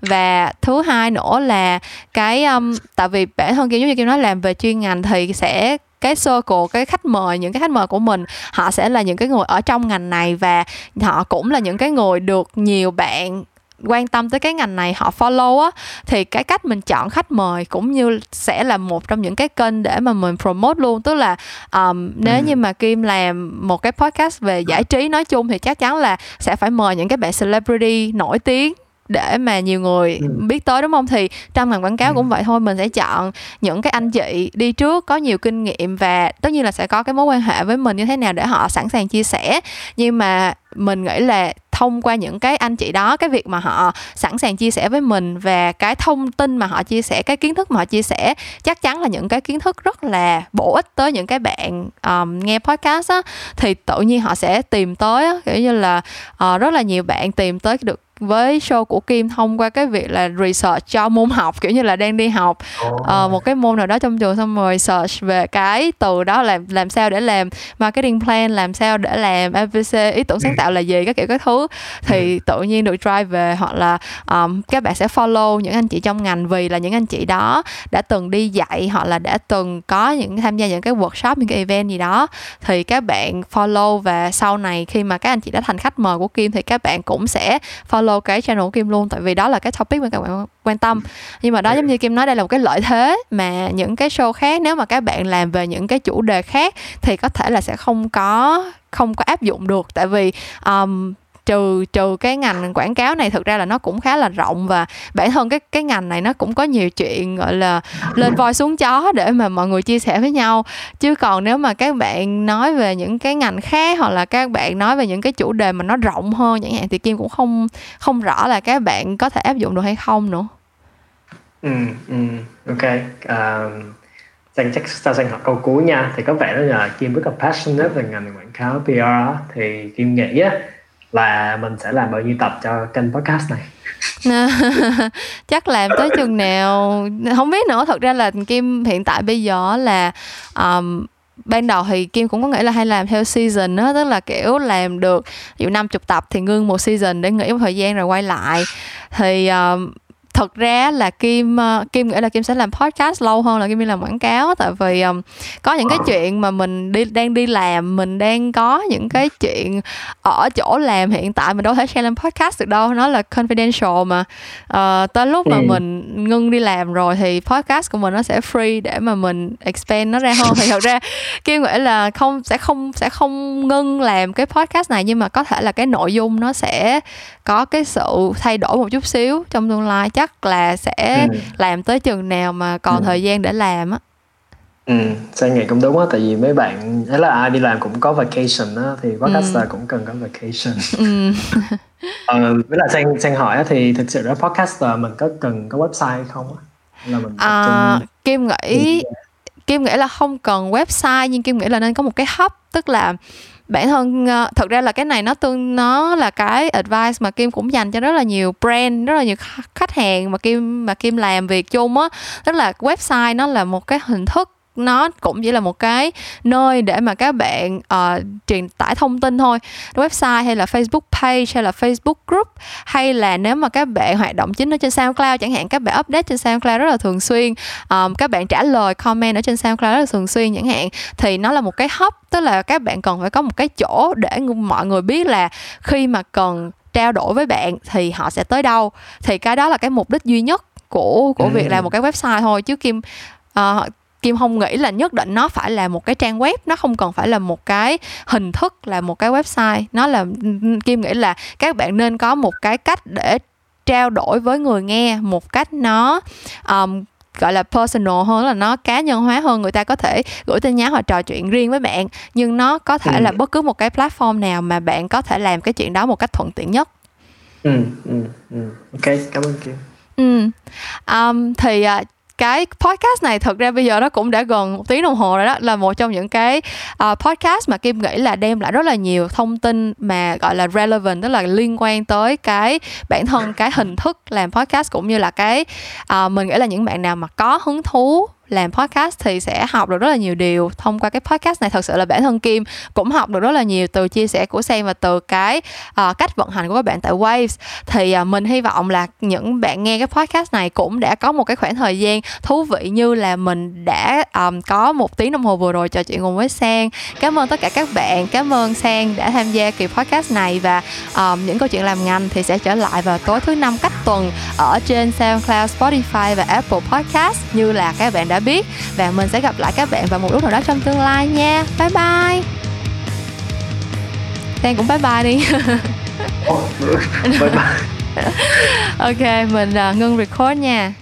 và thứ hai nữa là cái um, tại vì bản thân kim giống như kim nói làm về chuyên ngành thì sẽ cái circle cái khách mời những cái khách mời của mình họ sẽ là những cái người ở trong ngành này và họ cũng là những cái người được nhiều bạn quan tâm tới cái ngành này họ follow á. Thì cái cách mình chọn khách mời cũng như sẽ là một trong những cái kênh để mà mình promote luôn. Tức là um, nếu ừ. như mà kim làm một cái podcast về giải trí nói chung thì chắc chắn là sẽ phải mời những cái bạn celebrity nổi tiếng để mà nhiều người ừ. biết tới đúng không thì trong ngành quảng cáo ừ. cũng vậy thôi mình sẽ chọn những cái anh chị đi trước có nhiều kinh nghiệm và tất nhiên là sẽ có cái mối quan hệ với mình như thế nào để họ sẵn sàng chia sẻ nhưng mà mình nghĩ là thông qua những cái anh chị đó cái việc mà họ sẵn sàng chia sẻ với mình và cái thông tin mà họ chia sẻ cái kiến thức mà họ chia sẻ chắc chắn là những cái kiến thức rất là bổ ích tới những cái bạn um, nghe podcast á thì tự nhiên họ sẽ tìm tới á, kiểu như là uh, rất là nhiều bạn tìm tới được với show của Kim thông qua cái việc là research cho môn học kiểu như là đang đi học uh, một cái môn nào đó trong trường xong rồi search về cái từ đó làm làm sao để làm marketing plan làm sao để làm ABC ý tưởng sáng tạo là gì các kiểu các thứ. Thì ừ. tự nhiên được drive về hoặc là um, các bạn sẽ follow những anh chị trong ngành vì là những anh chị đó đã từng đi dạy hoặc là đã từng có những tham gia những cái workshop những cái event gì đó. Thì các bạn follow và sau này khi mà các anh chị đã thành khách mời của Kim thì các bạn cũng sẽ follow follow cái channel của Kim luôn tại vì đó là cái topic mà các bạn quan tâm. Nhưng mà đó giống như Kim nói đây là một cái lợi thế mà những cái show khác nếu mà các bạn làm về những cái chủ đề khác thì có thể là sẽ không có không có áp dụng được. Tại vì um, trừ trừ cái ngành quảng cáo này, thực ra là nó cũng khá là rộng và bản thân cái cái ngành này nó cũng có nhiều chuyện, gọi là, lên voi xuống chó để mà mọi người chia sẻ với nhau. Chứ còn nếu mà các bạn nói về những cái ngành khác hoặc là các bạn nói về những cái chủ đề mà nó rộng hơn chẳng hạn thì kim cũng không không rõ là các bạn có thể áp dụng được hay không nữa. Ừ ừ ok. À, um dành chắc ta dành học câu cuối nha. Thì có vẻ là Kim rất là passionate về ngành quảng cáo PR thì Kim nghĩ á là mình sẽ làm bao nhiêu tập cho kênh podcast này? Chắc làm tới chừng nào không biết nữa. Thật ra là kim hiện tại bây giờ là um, ban đầu thì Kim cũng có nghĩ là hay làm theo season đó tức là kiểu làm được ví dụ 50 tập thì ngưng một season để nghỉ một thời gian rồi quay lại. Thì um, thật ra là kim uh, kim nghĩ là kim sẽ làm podcast lâu hơn là kim đi làm quảng cáo tại vì um, có những cái chuyện mà mình đi đang đi làm mình đang có những cái chuyện ở chỗ làm hiện tại mình đâu thể share lên podcast được đâu nó là confidential mà. Uh, tới lúc mà ừ. mình ngưng đi làm rồi thì podcast của mình nó sẽ free để mà mình expand nó ra hơn. Thì thật ra kim nghĩ là không sẽ không sẽ không ngưng làm cái podcast này nhưng mà có thể là cái nội dung nó sẽ có cái sự thay đổi một chút xíu trong tương lai. Chắc là sẽ ừ. làm tới chừng nào mà còn ừ. thời gian để làm á Ừ, Sang nghĩ cũng đúng á, tại vì mấy bạn ấy là ai đi làm cũng có vacation á, thì podcaster ừ. cũng cần có vacation. Ừ. ờ, với lại Sang Sang hỏi á, thì thực sự ra podcaster mình có cần có website không á? Là mình à, Kim nghĩ Kim nghĩ là không cần website nhưng Kim nghĩ là nên có một cái hub tức là bản thân uh, thật ra là cái này nó tương nó là cái advice mà kim cũng dành cho rất là nhiều brand rất là nhiều khách hàng mà kim mà kim làm việc chung á. Tức là website nó là một cái hình thức nó cũng chỉ là một cái nơi để mà các bạn uh, truyền tải thông tin thôi. Website hay là facebook page hay là facebook group hay là nếu mà các bạn hoạt động chính ở trên soundcloud chẳng hạn các bạn update trên soundcloud rất là thường xuyên um, các bạn trả lời comment ở trên soundcloud rất là thường xuyên chẳng hạn thì nó là một cái hub tức là các bạn cần phải có một cái chỗ để mọi người biết là khi mà cần trao đổi với bạn thì họ sẽ tới đâu. Thì cái đó là cái mục đích duy nhất của của việc làm một cái website thôi chứ kim uh, kim không nghĩ là nhất định nó phải là một cái trang web nó không cần phải là một cái hình thức là một cái website nó là kim nghĩ là các bạn nên có một cái cách để trao đổi với người nghe một cách nó um, gọi là personal hơn là nó cá nhân hóa hơn người ta có thể gửi tin nhắn hoặc trò chuyện riêng với bạn nhưng nó có thể ừ. là bất cứ một cái platform nào mà bạn có thể làm cái chuyện đó một cách thuận tiện nhất ừ, ừ, ừ. ok cảm ơn kim ừ. um, thì uh, cái podcast này thực ra bây giờ nó cũng đã gần một tiếng đồng hồ rồi đó là một trong những cái uh, podcast mà kim nghĩ là đem lại rất là nhiều thông tin mà gọi là relevant tức là liên quan tới cái bản thân cái hình thức làm podcast cũng như là cái uh, mình nghĩ là những bạn nào mà có hứng thú làm podcast thì sẽ học được rất là nhiều điều. Thông qua cái podcast này thật sự là bản thân Kim cũng học được rất là nhiều từ chia sẻ của Sam và từ cái uh, cách vận hành của các bạn tại Waves. Thì uh, mình hy vọng là những bạn nghe cái podcast này cũng đã có một cái khoảng thời gian thú vị như là mình đã um, có một tiếng đồng hồ vừa rồi trò chuyện cùng với Sang. Cảm ơn tất cả các bạn cảm ơn Sang đã tham gia kỳ podcast này và um, những câu chuyện làm ngành thì sẽ trở lại vào tối thứ năm cách tuần ở trên SoundCloud, Spotify và Apple Podcast như là các bạn đã biết. Và mình sẽ gặp lại các bạn vào một lúc nào đó trong tương lai nha. Bye bye. Đen cũng bye bye đi. Bye bye. Ok mình uh, ngưng record nha